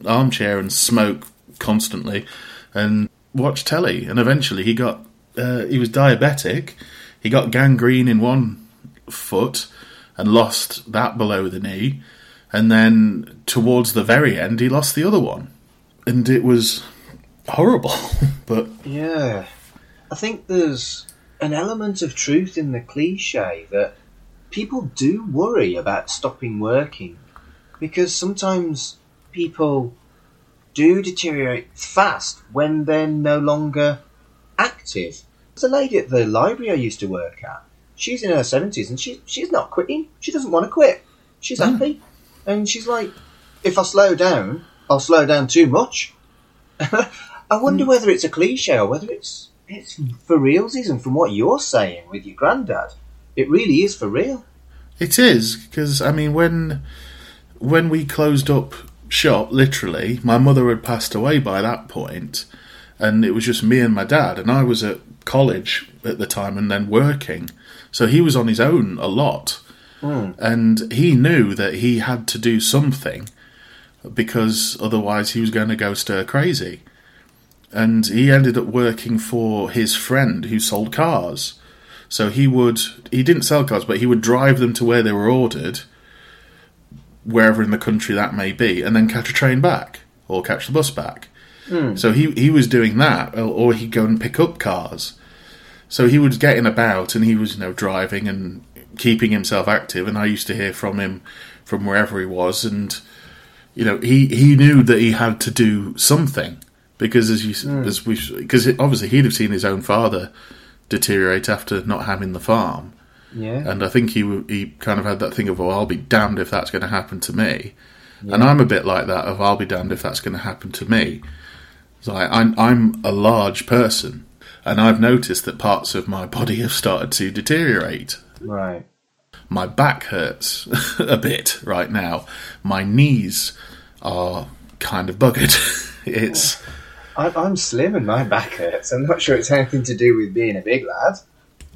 armchair and smoke constantly, and watch telly. And eventually, he got uh, he was diabetic. He got gangrene in one foot and lost that below the knee, and then towards the very end, he lost the other one, and it was horrible. but Yeah. I think there's an element of truth in the cliche that people do worry about stopping working because sometimes people do deteriorate fast when they're no longer active. There's a lady at the library I used to work at. She's in her 70s and she, she's not quitting. She doesn't want to quit. She's Hmm. happy. And she's like, if I slow down, I'll slow down too much. I wonder whether it's a cliche or whether it's it's for realsies and from what you're saying with your granddad, it really is for real. It is because I mean when when we closed up shop, literally, my mother had passed away by that point, and it was just me and my dad, and I was at college at the time and then working, so he was on his own a lot, hmm. and he knew that he had to do something because otherwise he was going to go stir crazy. And he ended up working for his friend who sold cars. So he would he didn't sell cars, but he would drive them to where they were ordered, wherever in the country that may be, and then catch a train back or catch the bus back. Hmm. So he he was doing that, or, or he'd go and pick up cars. So he was getting about, and he was you know driving and keeping himself active. And I used to hear from him from wherever he was, and you know he he knew that he had to do something because as you hmm. as we because obviously he'd have seen his own father deteriorate after not having the farm. Yeah. And I think he he kind of had that thing of, well, I'll be damned if that's going to happen to me. And I'm a bit like that of, I'll be damned if that's going to happen to me. It's like I'm I'm a large person, and I've noticed that parts of my body have started to deteriorate. Right. My back hurts a bit right now. My knees are kind of buggered. it's oh. I, I'm slim and my back hurts. I'm not sure it's anything to do with being a big lad.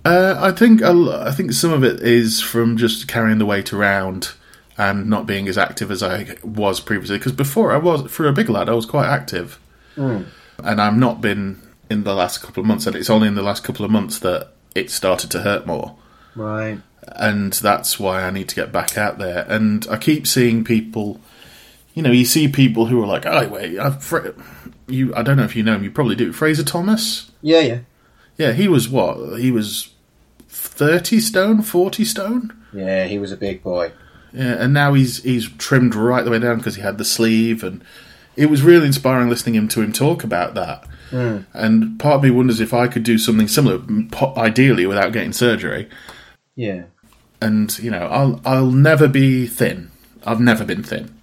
Uh, I think I think some of it is from just carrying the weight around and not being as active as I was previously. Because before I was, for a big lad, I was quite active, and I've not been in the last couple of months. And it's only in the last couple of months that it started to hurt more. Right. and that's why I need to get back out there. And I keep seeing people, you know, you see people who are like, "Oh wait, I've Fra- you." I don't know if you know him. You probably do. Fraser Thomas. Yeah, yeah. Yeah, he was what? He was thirty stone, forty stone. Yeah, he was a big boy. Yeah, and now he's he's trimmed right the way down because he had the sleeve, and it was really inspiring listening him to him talk about that. Hmm. And part of me wonders if I could do something similar, ideally without getting surgery. Yeah. and you know I'll I'll never be thin. I've never been thin.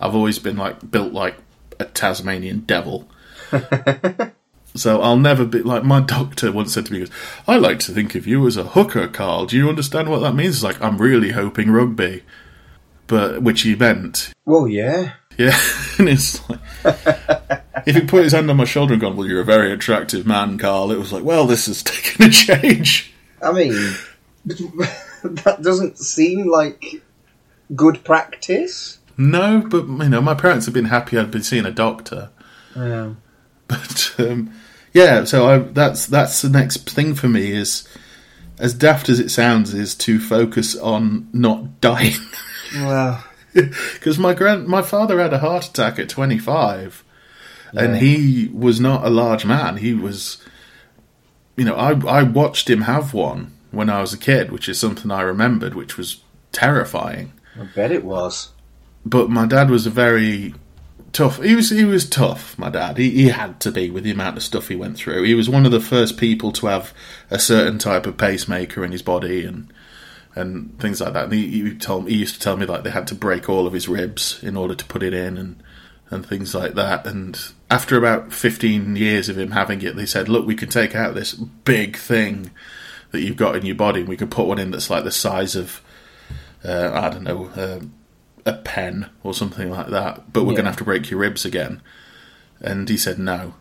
I've always been like built like a Tasmanian devil. so I'll never be like my doctor once said to me, "I like to think of you as a hooker, Carl. Do you understand what that means?" It's like I'm really hoping rugby, but which he meant. Well, yeah. Yeah, and it's like if he put his hand on my shoulder and gone, "Well, you're a very attractive man, Carl," it was like, "Well, this has taken a change." I mean, that doesn't seem like good practice. No, but you know, my parents have been happy I'd been seeing a doctor. Yeah. But um, yeah, so I, that's that's the next thing for me is, as daft as it sounds, is to focus on not dying. Well, Because my grand, my father had a heart attack at twenty five, and he was not a large man. He was, you know, I I watched him have one when I was a kid, which is something I remembered, which was terrifying. I bet it was. But my dad was a very tough. He was he was tough. My dad. He he had to be with the amount of stuff he went through. He was one of the first people to have a certain type of pacemaker in his body and and things like that. And he, he told he used to tell me like they had to break all of his ribs in order to put it in and and things like that. And after about fifteen years of him having it, they said, "Look, we can take out this big thing that you've got in your body, and we can put one in that's like the size of uh, I don't know." Um, a pen or something like that, but we're Yeah. going to have to break your ribs again. And he said no,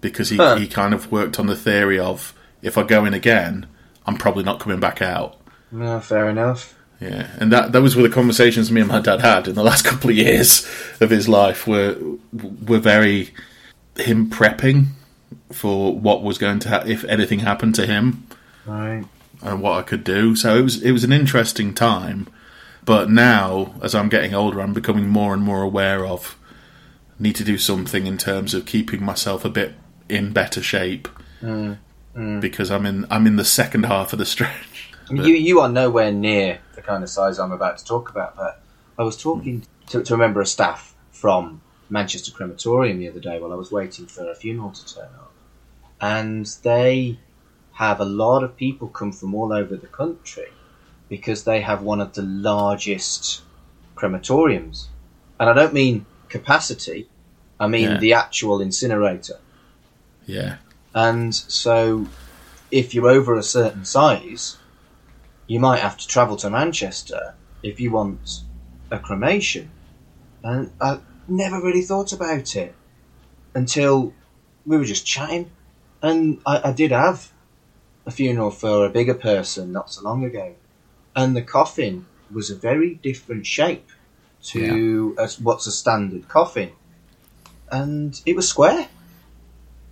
because he, Huh. he kind of worked on the theory of if I go in again, I'm probably not coming back out. No, fair enough. Yeah, and that those were the conversations me and my dad had in the last couple of years of his life. Were were very him prepping for what was going to ha- if anything happened to him Right. and what I could do. So it was it was an interesting time. But now, as I'm getting older, I'm becoming more and more aware of need to do something in terms of keeping myself a bit in better shape. Mm, mm. Because I'm in I'm in the second half of the stretch. I mean, you you are nowhere near the kind of size I'm about to talk about, but I was talking to, to a member of staff from Manchester Crematorium the other day while I was waiting for a funeral to turn up, and they have a lot of people come from all over the country because they have one of the largest crematoriums, and I don't mean capacity, I mean Yeah. the actual incinerator. Yeah, And so, if you're over a certain size, you might have to travel to Manchester if you want a cremation. And I never really thought about it until we were just chatting. And I, I did have a funeral for a bigger person not so long ago. And the coffin was a very different shape to a, what's a standard coffin. And it was square.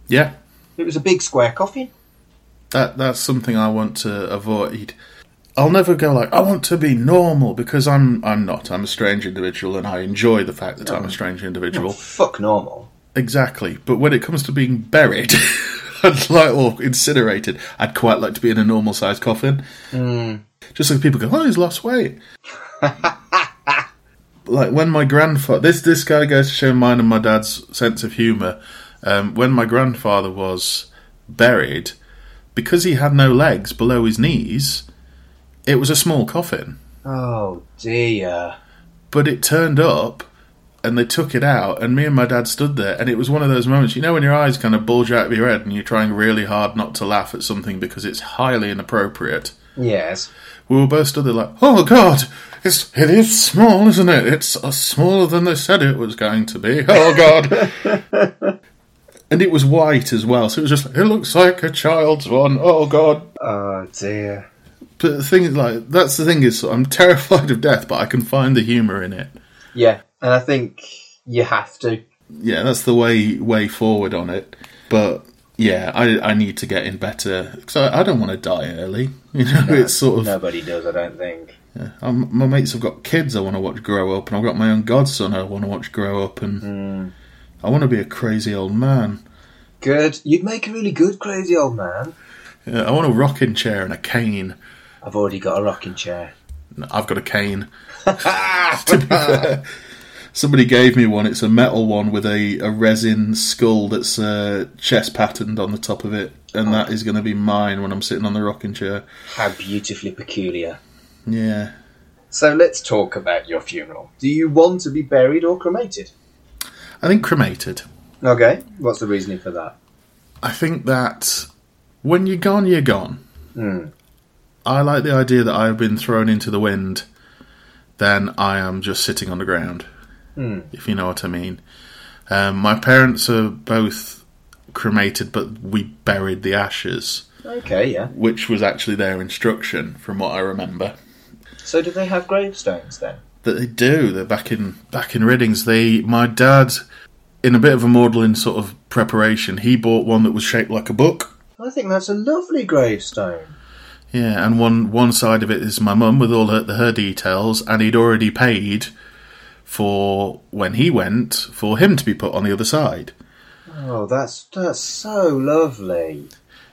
yeah. It was a big square coffin. That that's something I want to avoid. I'll never go like I want to be normal because I'm I'm not. I'm a strange individual and I enjoy the fact that I'm a strange individual. Fuck normal. Exactly. But when it comes to being buried, I'd like or incinerated, I'd quite like to be in a normal sized coffin. Hmm. Just so people go, Oh, he's lost weight. like when my grandfather this this guy goes to show mine and my dad's sense of humour. Um, when my grandfather was buried, because he had no legs below his knees, it was a small coffin. Oh dear. But it turned up and they took it out and me and my dad stood there and it was one of those moments, you know when your eyes kind of bulge out of your head and you're trying really hard not to laugh at something because it's highly inappropriate. Yes. We were both stood there like, oh god, it's, it is small, isn't it? It's uh, smaller than they said it was going to be. Oh god. and it was white as well, so it was just like, it looks like a child's one. Oh god. Oh dear. But the thing is, like, that's the thing is, I'm terrified of death, but I can find the humour in it. Yeah, and I think you have to. yeah, that's the way way forward on it. But yeah, I, I need to get in better because I, I don't want to die early. You know, it's sort of Nobody does, I don't think. Yeah. Um, my mates have got kids I want to watch grow up, and I've got my own godson I want to watch grow up, and Mm. I want to be a crazy old man. Good. You'd make a really good crazy old man. Yeah, I want a rocking chair and a cane. I've already got a rocking chair. I've got a cane. to be fair, somebody gave me one. It's a metal one with a, a resin skull that's uh, chest patterned on the top of it, and that is going to be mine when I'm sitting on the rocking chair. How beautifully peculiar. Yeah. So let's talk about your funeral. Do you want to be buried or cremated? I think cremated. Okay. What's the reasoning for that? I think that when you're gone, you're gone. Hmm. I like the idea that I've been thrown into the wind, then I am just sitting on the ground, Hmm. if you know what I mean. Um, my parents are both cremated, but we buried the ashes, Okay, yeah. which was actually their instruction, from what I remember. So do they have gravestones then? That they do. They're back in back in Riddings. They, my dad, in a bit of a maudlin sort of preparation, he bought one that was shaped like a book. I think that's a lovely gravestone. Yeah, and one one side of it is my mum with all her, her details, and he'd already paid for when he went for him to be put on the other side. Oh, that's that's so lovely.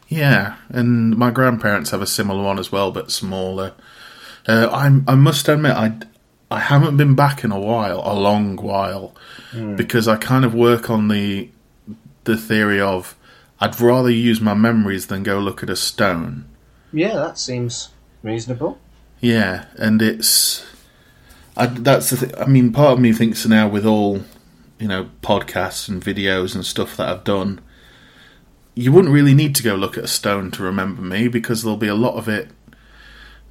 Yeah, and my grandparents have a similar one as well, but smaller. Uh, I I must admit I I haven't been back in a while, a long while, because I kind of work on the the theory of I'd rather use my memories than go look at a stone. Yeah, that seems reasonable. Yeah, and it's I, that's the th- I mean, part of me thinks now with all you know podcasts and videos and stuff that I've done, you wouldn't really need to go look at a stone to remember me because there'll be a lot of it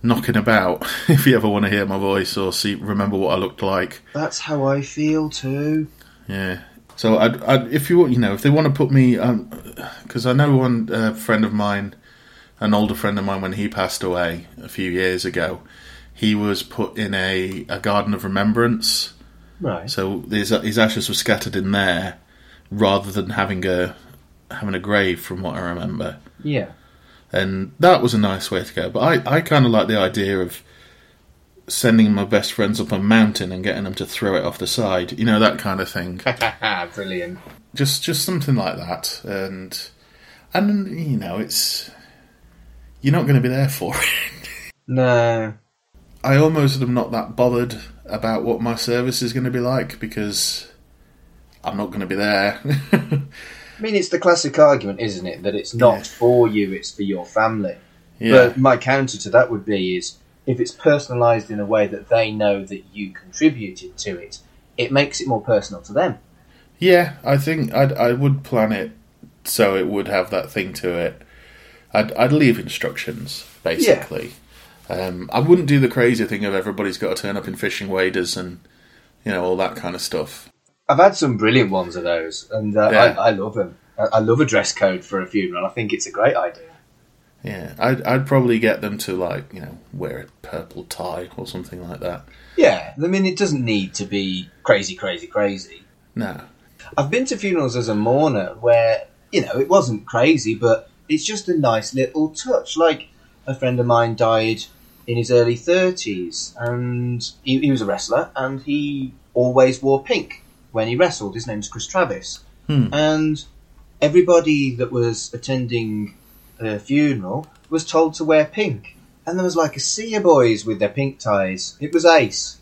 knocking about. If you ever want to hear my voice or see remember what I looked like, That's how I feel too. yeah. So I'd, I'd if you want, you know, if they want to put me, because I know one uh, friend of mine, an older friend of mine, when he passed away a few years ago, he was put in a, a garden of remembrance. Right. So his, his ashes were scattered in there, rather than having a having a grave, from what I remember. Yeah. And that was a nice way to go. But I, I kind of like the idea of sending my best friends up a mountain and getting them to throw it off the side. You know that kind of thing. Brilliant. just just something like that and and you know it's you're not going to be there for it No. I almost am not that bothered about what my service is going to be like because i'm not going to be there I mean, it's the classic argument, isn't it, that it's not Yeah. for you, it's for your family. yeah But my counter to that would be is if it's personalised in a way that they know that you contributed to it, it makes it more personal to them. yeah i think I'd, i would plan it so it would have that thing to it i'd, I'd leave instructions basically um, i wouldn't do the crazy thing of everybody's got to turn up in fishing waders and you know all that kind of stuff I've had some brilliant ones of those, and uh, Yeah. I, I love them. I, I love a dress code for a funeral. I think it's a great idea. Yeah, I'd, I'd probably get them to like you know wear a purple tie or something like that. Yeah, I mean, it doesn't need to be crazy, crazy, crazy. No, I've been to funerals as a mourner where, you know, it wasn't crazy, but it's just a nice little touch. Like, a friend of mine died in his early 30s, and he, he was a wrestler, and he always wore pink when he wrestled. His name's Chris Travis. Hmm. And everybody that was attending the funeral was told to wear pink. And there was like a sea of boys with their pink ties. It was ace.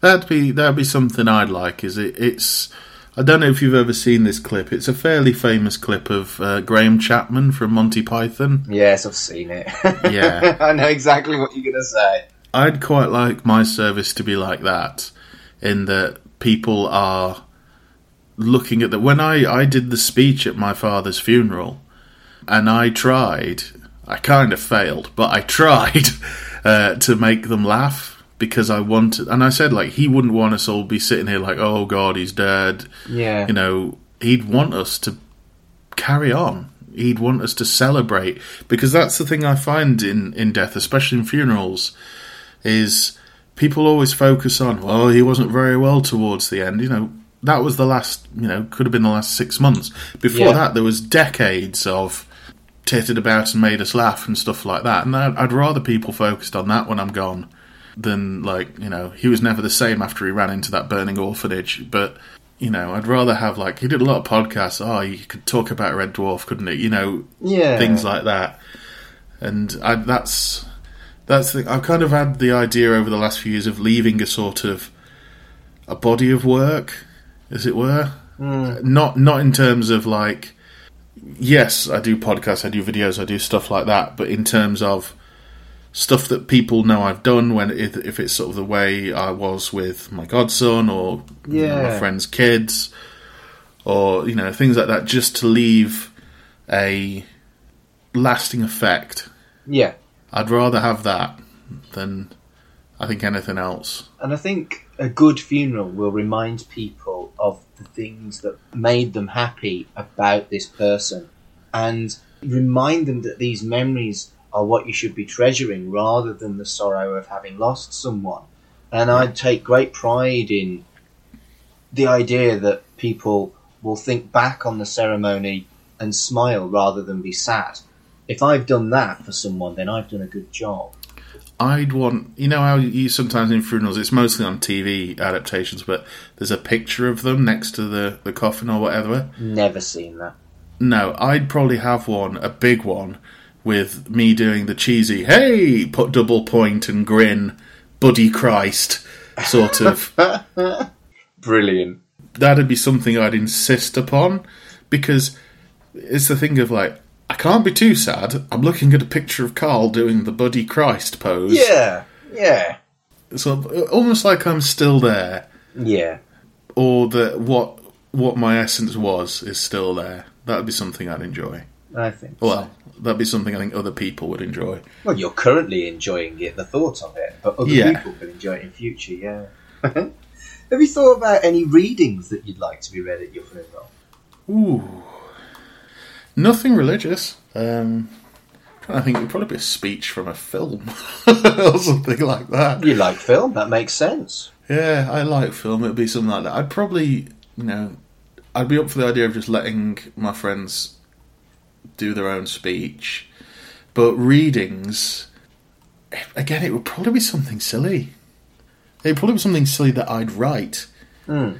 that'd be that'd be something I'd like. Is it? It's I don't know if you've ever seen this clip. It's a fairly famous clip of uh, Graham Chapman from Monty Python. Yes, I've seen it. Yeah. I know exactly what you're going to say. I'd quite like my service to be like that, in that people are looking at the. When I, I did the speech at my father's funeral, and I tried, I kind of failed, but I tried uh, to make them laugh because I wanted. And I said, like, he wouldn't want us all be sitting here like, oh God, he's dead. Yeah. You know, he'd want us to carry on. He'd want us to celebrate because that's the thing I find in, in death, especially in funerals, is people always focus on, well, he wasn't very well towards the end. You know, that was the last, you know, could have been the last six months. Before Yeah. that, there was decades of tittered about and made us laugh and stuff like that. And I'd, I'd rather people focused on that when I'm gone than, like, you know, he was never the same after he ran into that burning orphanage. But, you know, I'd rather have, like, he did a lot of podcasts. Oh, you could talk about Red Dwarf, couldn't he? You know, Yeah. things like that. And I, that's that's the, I've kind of had the idea over the last few years of leaving a sort of a body of work, as it were. Hmm. Uh, not not in terms of like, yes, I do podcasts, I do videos, I do stuff like that, but in terms of stuff that people know I've done when if, if it's sort of the way I was with my godson or you know, my friends' kids or you know things like that, just to leave a lasting effect. Yeah. I'd rather have that than I think anything else. And I think a good funeral will remind people of the things that made them happy about this person and remind them that these memories are what you should be treasuring rather than the sorrow of having lost someone. And I take great pride in the idea that people will think back on the ceremony and smile rather than be sad. If I've done that for someone, then I've done a good job. I'd want, you know, how you sometimes in funerals, it's mostly on TV adaptations, but there's a picture of them next to the, the coffin or whatever. Never seen that. No, I'd probably have one, a big one, with me doing the cheesy, hey, put double point and grin, buddy Christ, sort of. Brilliant. That'd be something I'd insist upon, because it's the thing of like, I can't be too sad. I'm looking at a picture of Carl doing the buddy Christ pose. Yeah, yeah, So almost like I'm still there, yeah. or that what what my essence was is still there. That'd be something I'd enjoy. I think. Well, that'd be something I think other people would enjoy. well, you're currently enjoying it, the thought of it, but other Yeah. people could enjoy it in future. Yeah. Have you thought about any readings that you'd like to be read at your funeral? Ooh, nothing religious. Um, I think it'd probably be a speech from a film or something like that. You like film? That makes sense. Yeah, I like film. It'd be something like that. I'd probably, you know, I'd be up for the idea of just letting my friends do their own speech. But readings, again, it would probably be something silly. It'd probably be something silly that I'd write. Hmm.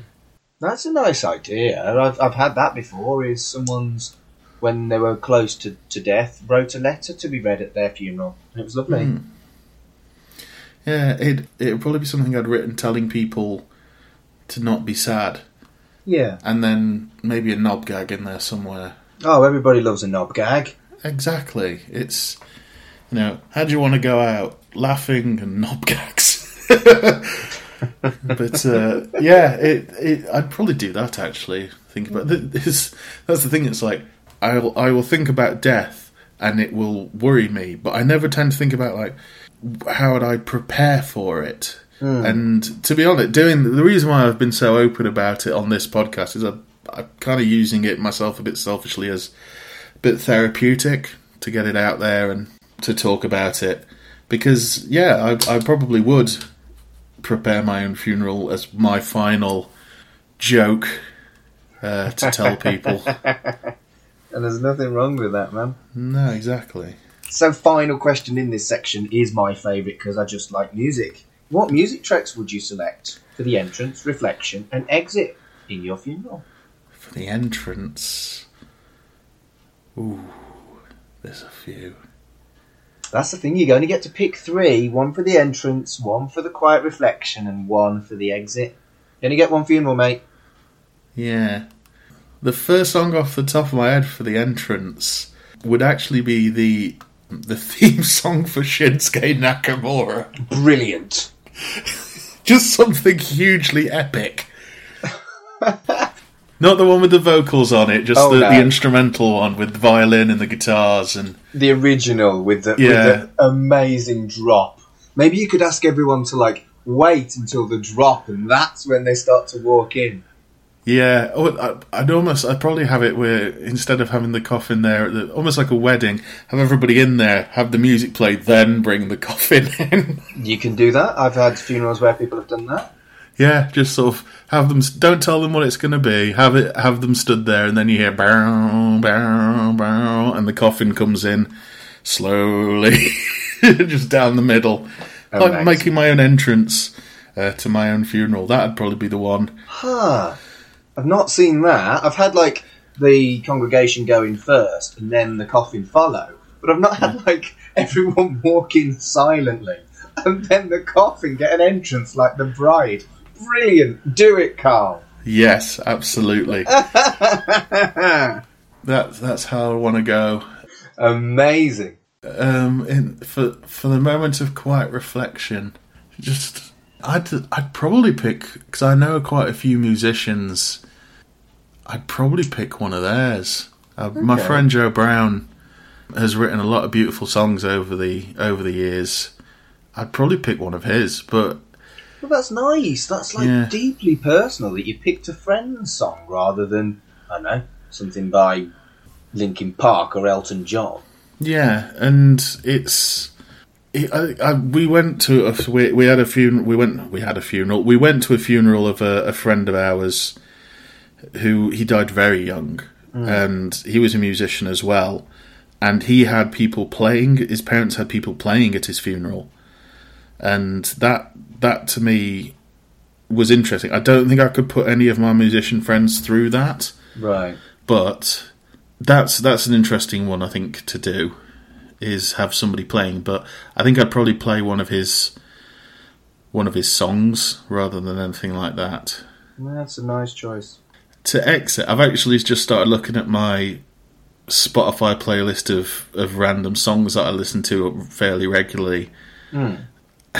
That's a nice idea. I've, I've had that before. Is someone's when they were close to, to death wrote a letter to be read at their funeral. It was lovely. Hmm. Yeah, it it would probably be something I'd written telling people to not be sad, Yeah. and then maybe a knob gag in there somewhere. Oh, everybody loves a knob gag. Exactly. It's you know, how do you want to go out? Laughing and knob gags. but uh, yeah, it, it I'd probably do that actually. Think about this. That's the thing. It's like I will I will think about death and it will worry me, but I never tend to think about like how would I prepare for it. And to be honest, doing the reason why I've been so open about it on this podcast is I, I'm kind of using it myself a bit selfishly as a bit therapeutic to get it out there and to talk about it because yeah, I, I probably would prepare my own funeral as my final joke uh, to tell people. And there's nothing wrong with that, man. no, exactly. So, final question in this section is my favourite because I just like music. What music tracks would you select for the entrance, reflection, and exit in your funeral? For the entrance, ooh, there's a few. That's the thing, you're going to get to pick three one for the entrance, one for the quiet reflection, and one for the exit. You're going to get one funeral, mate. Yeah. The first song off the top of my head for the entrance would actually be the the theme song for Shinsuke Nakamura. Brilliant. Just something hugely epic. Not the one with the vocals on it, just Oh, the, no. the instrumental one with the violin and the guitars and The original with the, Yeah. with the amazing drop. Maybe you could ask everyone to, like, wait until the drop, and that's when they start to walk in. yeah. Oh, I'd almost, I'd probably have it where instead of having the coffin there, the, almost like a wedding, have everybody in there, have the music played, then bring the coffin in. You can do that. I've had funerals where people have done that. Yeah, just sort of have them. Don't tell them what it's going to be. Have it. Have them stood there, and then you hear bow, bow, bow, and the coffin comes in slowly, just down the middle, like Amazing. making my own entrance uh, to my own funeral. That'd probably be the one. Huh. I've not seen that. I've had like the congregation going first and then the coffin follow, but I've not had like everyone walk in silently and then the coffin get an entrance like the bride. Brilliant. Do it, Carl. Yes, absolutely. That's that's how I want to go. Amazing. um, in, for for the moment of quiet reflection, just I'd I'd probably pick because I know quite a few musicians. I'd probably pick one of theirs. Uh, My friend Joe Brown has written a lot of beautiful songs over the over the years. I'd probably pick one of his, but Well, that's nice. That's like Yeah. deeply personal that you picked a friend's song rather than, I don't know, something by Linkin Park or Elton John. Yeah, and it's. It, I, I, we went to a we, we had a funeral. We went we had a funeral. We went to a funeral of a, a friend of ours, who he died very young, mm. and he was a musician as well, and he had people playing. His parents had people playing at his funeral, and that that to me was interesting. I don't think I could put any of my musician friends through that Right. but that's that's an interesting one I think to do is have somebody playing but I think I'd probably play one of his one of his songs rather than anything like that That's a nice choice. to exit I've actually just started looking at my Spotify playlist of, of random songs that I listen to fairly regularly hmm.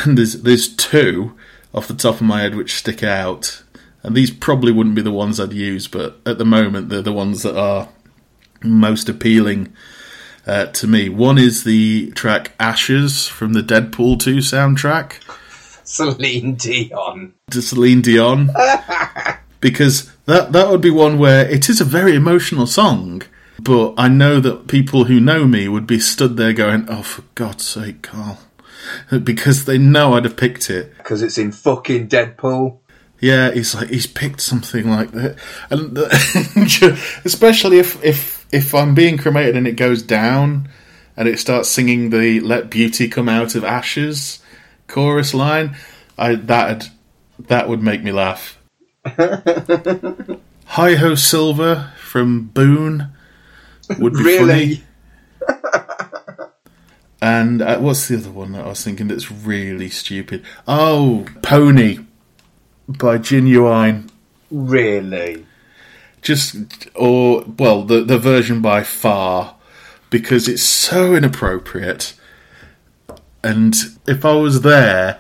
And there's there's two off the top of my head which stick out and these probably wouldn't be the ones I'd use but at the moment they're the ones that are most appealing uh, to me. One is the track Ashes from the Deadpool 2 soundtrack Celine Dion. to Celine Dion. because that, that would be one where it is a very emotional song, but I know that people who know me would be stood there going, oh, for God's sake, Carl. Because they know I'd have picked it. Because it's in fucking Deadpool. Yeah, he's like he's picked something like that, and especially if if if I'm being cremated and it goes down, and it starts singing the "Let Beauty Come Out of Ashes" chorus line, I that that would make me laugh. Hi Ho Silver from Boon would be Really? funny. And uh, what's the other one that I was thinking that's really stupid? Oh, Pony by Ginuwine. Really? Just or well, the the version by far because it's so inappropriate. And if I was there,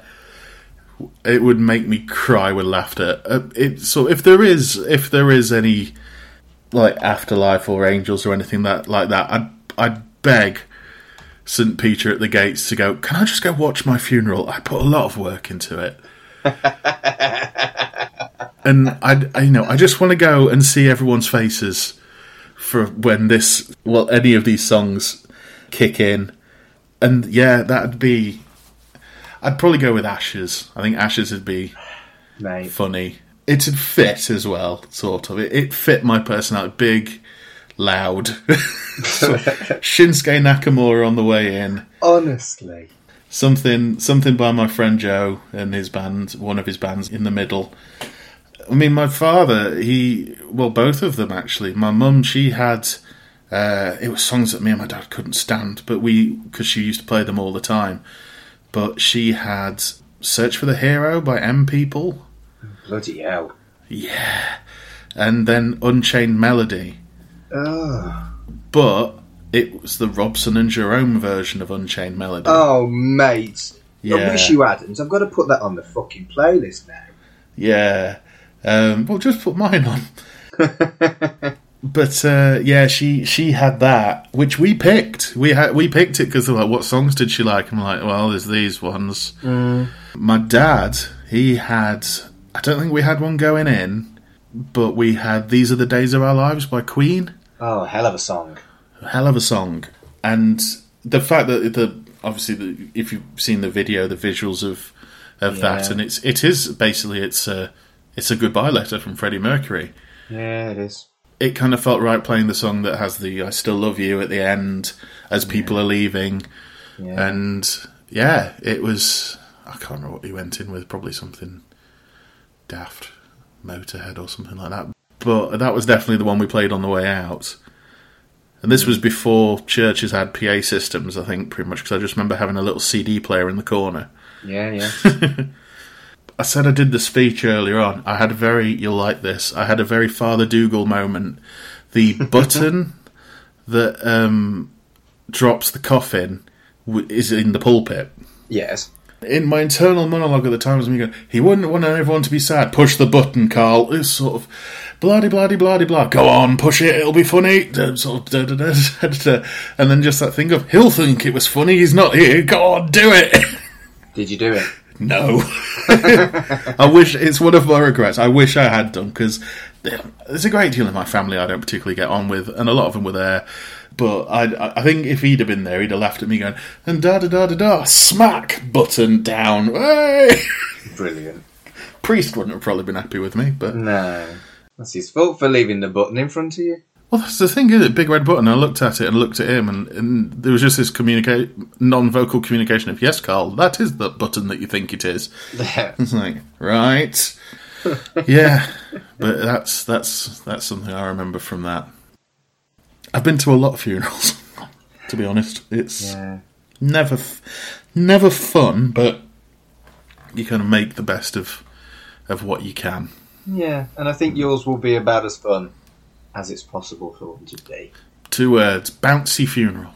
it would make me cry with laughter. Uh, it so if there is if there is any like afterlife or angels or anything that like that, I'd I'd beg St Peter at the gates to go. Can I just go watch my funeral? I put a lot of work into it. and I, I, you know, I just want to go and see everyone's faces for when this, well, any of these songs kick in, and yeah, that'd be. I'd probably go with Ashes. I think Ashes would be Mate. funny. It'd fit as well, sort of. It, it fit my personality. Big, loud. Shinsuke Nakamura on the way in. Honestly. Something, something by my friend Joe and his band. One of his bands in the middle. I mean, my father, he, well, both of them actually. My mum, she had, uh, it was songs that me and my dad couldn't stand, but we, because she used to play them all the time. But she had Search for the Hero by M People, Bloody hell. Yeah. And then Unchained Melody. Oh. But it was the Robson and Jerome version of Unchained Melody. Oh, mate. Yeah. I wish you hadn't. I've got to put that on the fucking playlist now. Yeah. Um, well, just put mine on. but uh, yeah, she she had that, which we picked. We had we picked it because like, what songs did she like? I'm like, well, there's these ones. My dad, he had. I don't think we had one going in, but we had "These Are the Days of Our Lives" by Queen. Oh, hell of a song. hell of a song, and the fact that the obviously the, if you've seen the video, the visuals of of that, and it's it is basically it's a it's a goodbye letter from Freddie Mercury. Yeah, it is. It kind of felt right playing the song that has the "I still love you" at the end as people are leaving, Yeah. and yeah, it was. I can't remember what he went in with. Probably something daft, Motorhead or something like that. But that was definitely the one we played on the way out. And this was before churches had PA systems, I think, pretty much, because I just remember having a little CD player in the corner. yeah, yeah. I said I did the speech earlier on. I had a very, you'll like this, I had a very Father Dougal moment. The button that um, drops the coffin w- is in the pulpit. yes. In my internal monologue at the time was me going, he wouldn't want everyone to be sad. Push the button, Carl. It's sort of bloody, bloody, bloody, blah. Go on, push it. It'll be funny. Uh, Sort of, da, da, da, and then just that thing of he'll think it was funny. He's not here. Go on, do it. Did you do it? No. I wish it's one of my regrets. I wish I had done because there's a great deal of my family I don't particularly get on with, and a lot of them were there. But I, I think if he'd have been there, he'd have laughed at me going and da da da da da smack button down. Hey! Brilliant. Priest wouldn't have probably been happy with me, but No. That's his fault for leaving the button in front of you. well, that's the thing, is it? Big red button. I looked at it and looked at him, and, and there was just this communicate non-vocal communication of yes, Carl, that is the button that you think it is. It's like, right, yeah, but that's that's that's something I remember from that. I've been to a lot of funerals, to be honest. It's yeah. never never fun, but you kind of make the best of of what you can. Yeah, and I think yours will be about as fun as it's possible for them to be. Two words: bouncy funeral,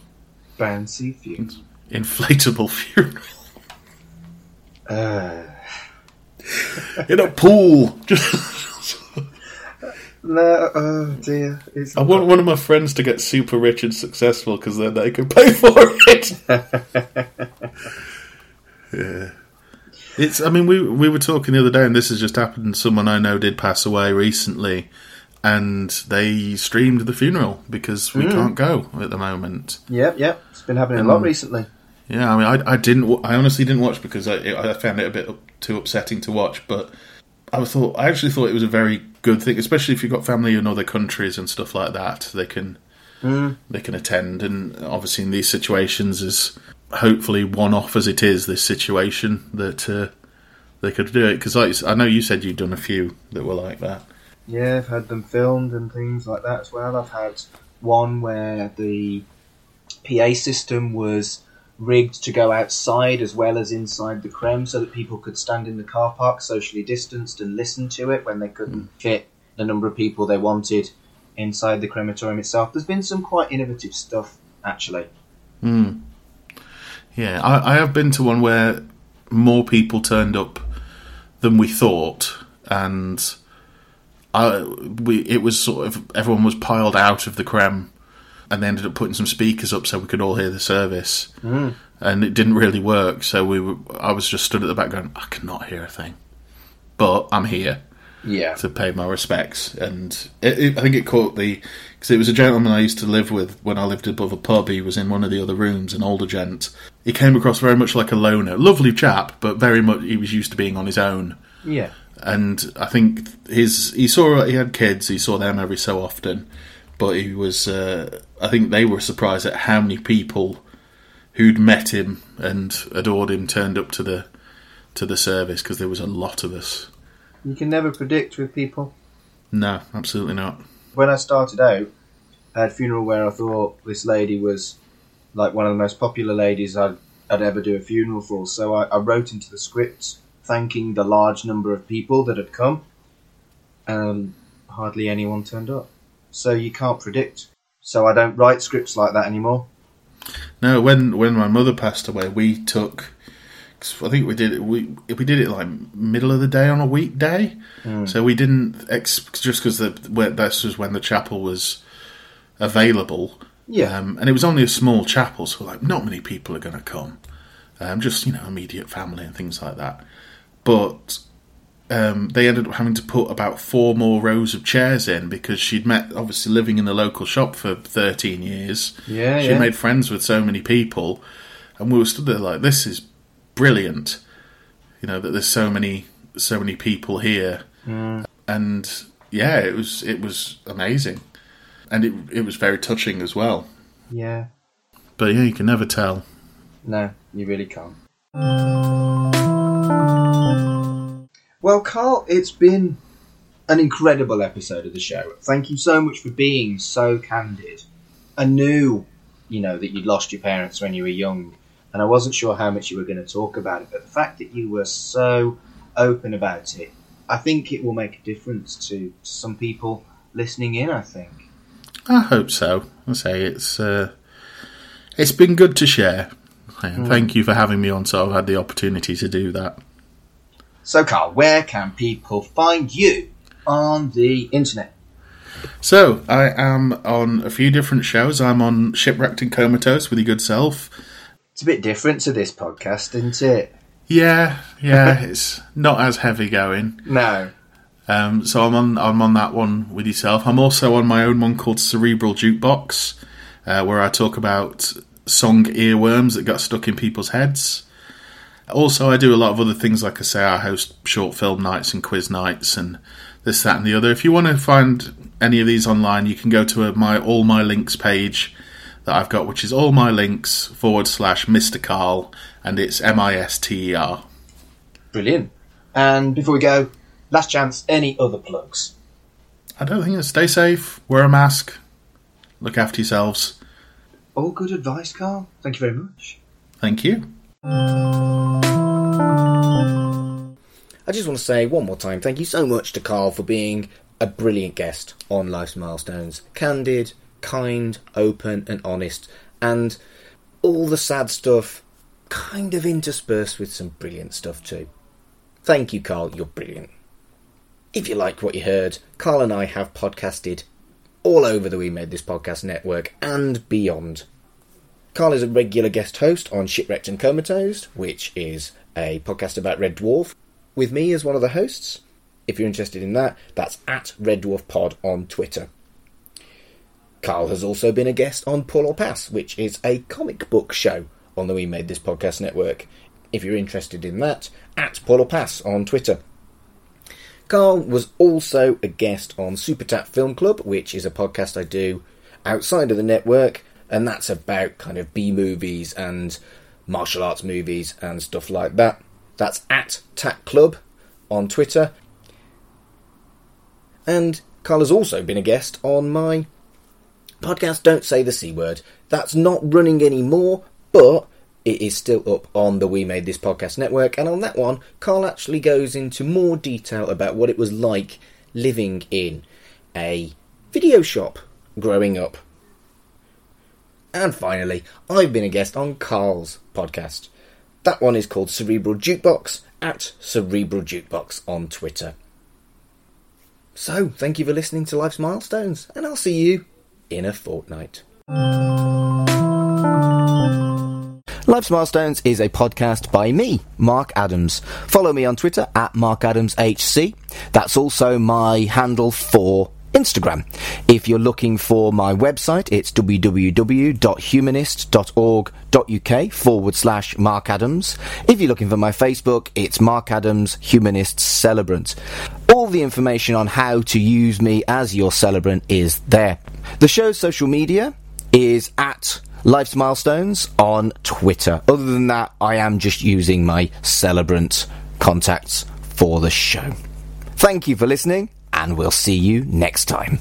Bouncy funeral. inflatable funeral Uh, in a pool. Just, no, oh dear. It's I want one of my friends to get super rich and successful because then they can pay for it. yeah. It's. I mean, we we were talking the other day, and this has just happened. Someone I know did pass away recently, and they streamed the funeral because we hmm. can't go at the moment. Yep, yep. It's been happening a lot recently. Yeah, I mean, I, I didn't. I honestly didn't watch because I, I found it a bit too upsetting to watch. But I thought, I actually thought it was a very good thing, especially if you've got family in other countries and stuff like that. They can they can attend, and obviously in these situations, is hopefully one off as it is, this situation that uh, they could do it. Because like, I know you said you'd done a few that were like that. Yeah, I've had them filmed and things like that as well. I've had one where the PA system was rigged to go outside as well as inside the crem so that people could stand in the car park socially distanced and listen to it when they couldn't hmm. fit the number of people they wanted inside the crematorium itself. There's been some quite innovative stuff actually. Hmm. Yeah, I, I have been to one where more people turned up than we thought, and I, we it was sort of everyone was piled out of the crem, and they ended up putting some speakers up so we could all hear the service, mm. and it didn't really work. So we were, I was just stood at the back going, I cannot hear a thing, but I'm here Yeah. to pay my respects. And it, it, I think it caught the because it was a gentleman I used to live with when I lived above a pub. He was in one of the other rooms, an older gent. He came across very much like a loner, lovely chap, but very much he was used to being on his own. Yeah. And I think his he saw he had kids. He saw them every so often, but he was. Uh, I think they were surprised at how many people who'd met him and adored him turned up to the to the service because there was a lot of us. You can never predict with people. No, absolutely not. when I started out, I had a funeral where I thought this lady was like one of the most popular ladies I'd, I'd ever do a funeral for. So I, I wrote into the script thanking the large number of people that had come, and hardly anyone turned up. So you can't predict. So I don't write scripts like that anymore. No, when when my mother passed away, we took. 'cause I think we did it. We we did it like middle of the day on a weekday, so we didn't ex- just because the this was when the chapel was available. Yeah. um, and it was only a small chapel, so like not many people are going to come. Um, just you know, immediate family and things like that. But um, they ended up having to put about four more rows of chairs in because she'd met, obviously living in the local shop for 13 years. Yeah, she yeah. made friends with so many people, and we were stood there like, this is brilliant. You know that there's so many so many people here, and yeah, it was it was amazing, and it it was very touching as well. Yeah. But yeah, you can never tell. No, you really can't. Well, Carl, it's been an incredible episode of the show. Thank you so much for being so candid. I knew, you know, that you'd lost your parents when you were young, and I wasn't sure how much you were going to talk about it, but the fact that you were so open about it, I think it will make a difference to some people listening in, I think. I hope so. I say it's uh, it's been good to share. And Thank you for having me on. So I've had the opportunity to do that. So, Carl, where can people find you on the internet? So I am on a few different shows. I'm on Shipwrecked and Comatose with your good self. It's a bit different to this podcast, isn't it? Yeah, yeah, it's not as heavy going. No. Um, so I'm on I'm on that one with yourself. I'm also on my own one called Cerebral Jukebox, uh, where I talk about song earworms that got stuck in people's heads. Also, I do a lot of other things. Like I say, I host short film nights and quiz nights and this, that, and the other. If you want to find any of these online, you can go to a, my all my links page that I've got, which is all my links forward slash Mr. Carl, and it's M I S T E R. Brilliant. And before we go, last chance, any other plugs? I don't think it's stay safe, wear a mask, look after yourselves. All good advice, Carl. Thank you very much. Thank you. I just want to say one more time thank you so much to Carl for being a brilliant guest on Life's Milestones. Candid, kind, open, and honest, and all the sad stuff kind of interspersed with some brilliant stuff too. Thank you, Carl. You're brilliant. If you like what you heard, Carl and I have podcasted all over the We Made This Podcast network and beyond. Carl is a regular guest host on Shipwrecked and Comatose, which is a podcast about Red Dwarf, with me as one of the hosts. If you're interested in that, that's at Red Dwarf Pod on Twitter. Carl has also been a guest on Pull or Pass, which is a comic book show on the We Made This Podcast network. If you're interested in that, at Pull or Pass on Twitter. Carl was also a guest on Super Tap Film Club, which is a podcast I do outside of the network, and that's about kind of B movies and martial arts movies and stuff like that. That's at Tap Club on Twitter. And Carl has also been a guest on my podcast Don't Say the C Word. That's not running anymore, but it is still up on the We Made This Podcast network. And on that one, Carl actually goes into more detail about what it was like living in a video shop growing up. And finally, I've been a guest on Carl's podcast. That one is called Cerebral Jukebox at Cerebral Jukebox on Twitter. So, thank you for listening to Life's Milestones, and I'll see you in a fortnight. Life's Milestones is a podcast by me, Mark Adams. Follow me on Twitter at MarkAdamsHC. That's also my handle for Instagram. If you're looking for my website, it's www.humanist.org.uk forward slash Mark Adams. If you're looking for my Facebook, it's Mark Adams Humanist Celebrant. All the information on how to use me as your celebrant is there. The show's social media is at Life's Milestones on Twitter. Other than that, I am just using my celebrant contacts for the show. Thank you for listening, and we'll see you next time.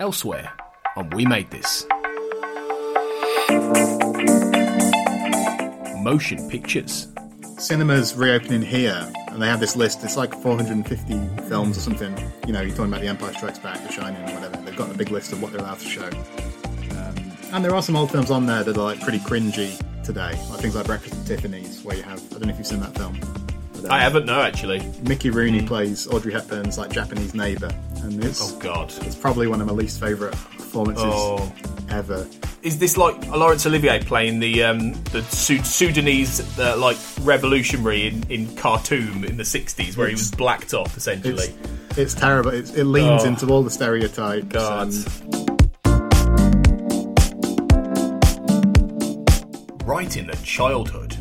Elsewhere on We Made This. Motion pictures. Cinema's reopening here, and they have this list. It's like 450 films or something. You know, you're talking about The Empire Strikes Back, The Shining, or whatever. They've got a big list of what they're allowed to show. Um, and there are some old films on there that are like pretty cringy today, like things like Breakfast at Tiffany's, where you have I don't know if you've seen that film. Uh, I haven't, no, actually. Mickey Rooney plays Audrey Hepburn's like Japanese neighbour, and it's Oh, God. it's probably one of my least favourite performances Oh. ever. Is this like Laurence Olivier playing the um, the Sud- Sudanese uh, like revolutionary in, in Khartoum in the '60s, where he was blacked off essentially? It's, it's terrible. It's, it leans Oh. into all the stereotypes. God. and- Right in the childhood.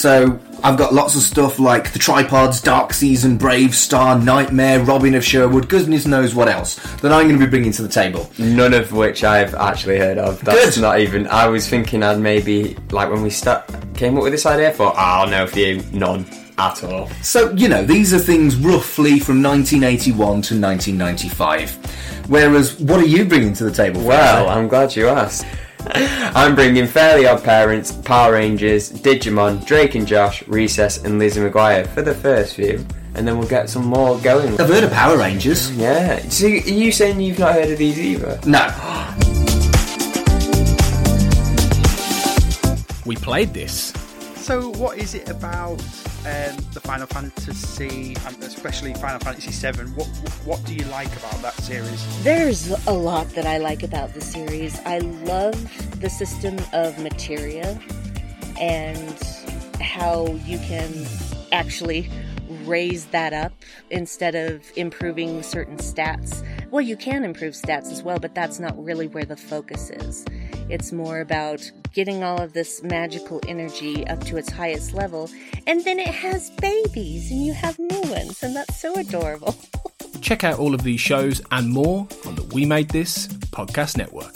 So I've got lots of stuff like the tripods, Dark Season, Brave Star, Nightmare, Robin of Sherwood, goodness knows what else that I'm going to be bringing to the table. None of which I've actually heard of. That's Good. not even. I was thinking I'd maybe like when we start came up with this idea. I thought, oh, I'll know a few. None at all. So, you know, these are things roughly from 1981 to 1995. Whereas, what are you bringing to the table? Well? I'm glad you asked. I'm bringing Fairly Odd Parents, Power Rangers, Digimon, Drake and Josh, Recess, and Lizzie McGuire for the first few, and then we'll get some more going. I've heard of Power Rangers. Yeah. So, are you saying you've not heard of these either? No. We played this. So, what is it about um, the Final Fantasy, and especially Final Fantasy VII? What what do you like about that series? There's a lot that I like about the series. I love the system of materia and how you can actually raise that up instead of improving certain stats. Well, you can improve stats as well, but that's not really where the focus is. It's more about getting all of this magical energy up to its highest level, and then it has babies, and you have new ones, and that's so adorable. Check out all of these shows and more on the We Made This podcast network.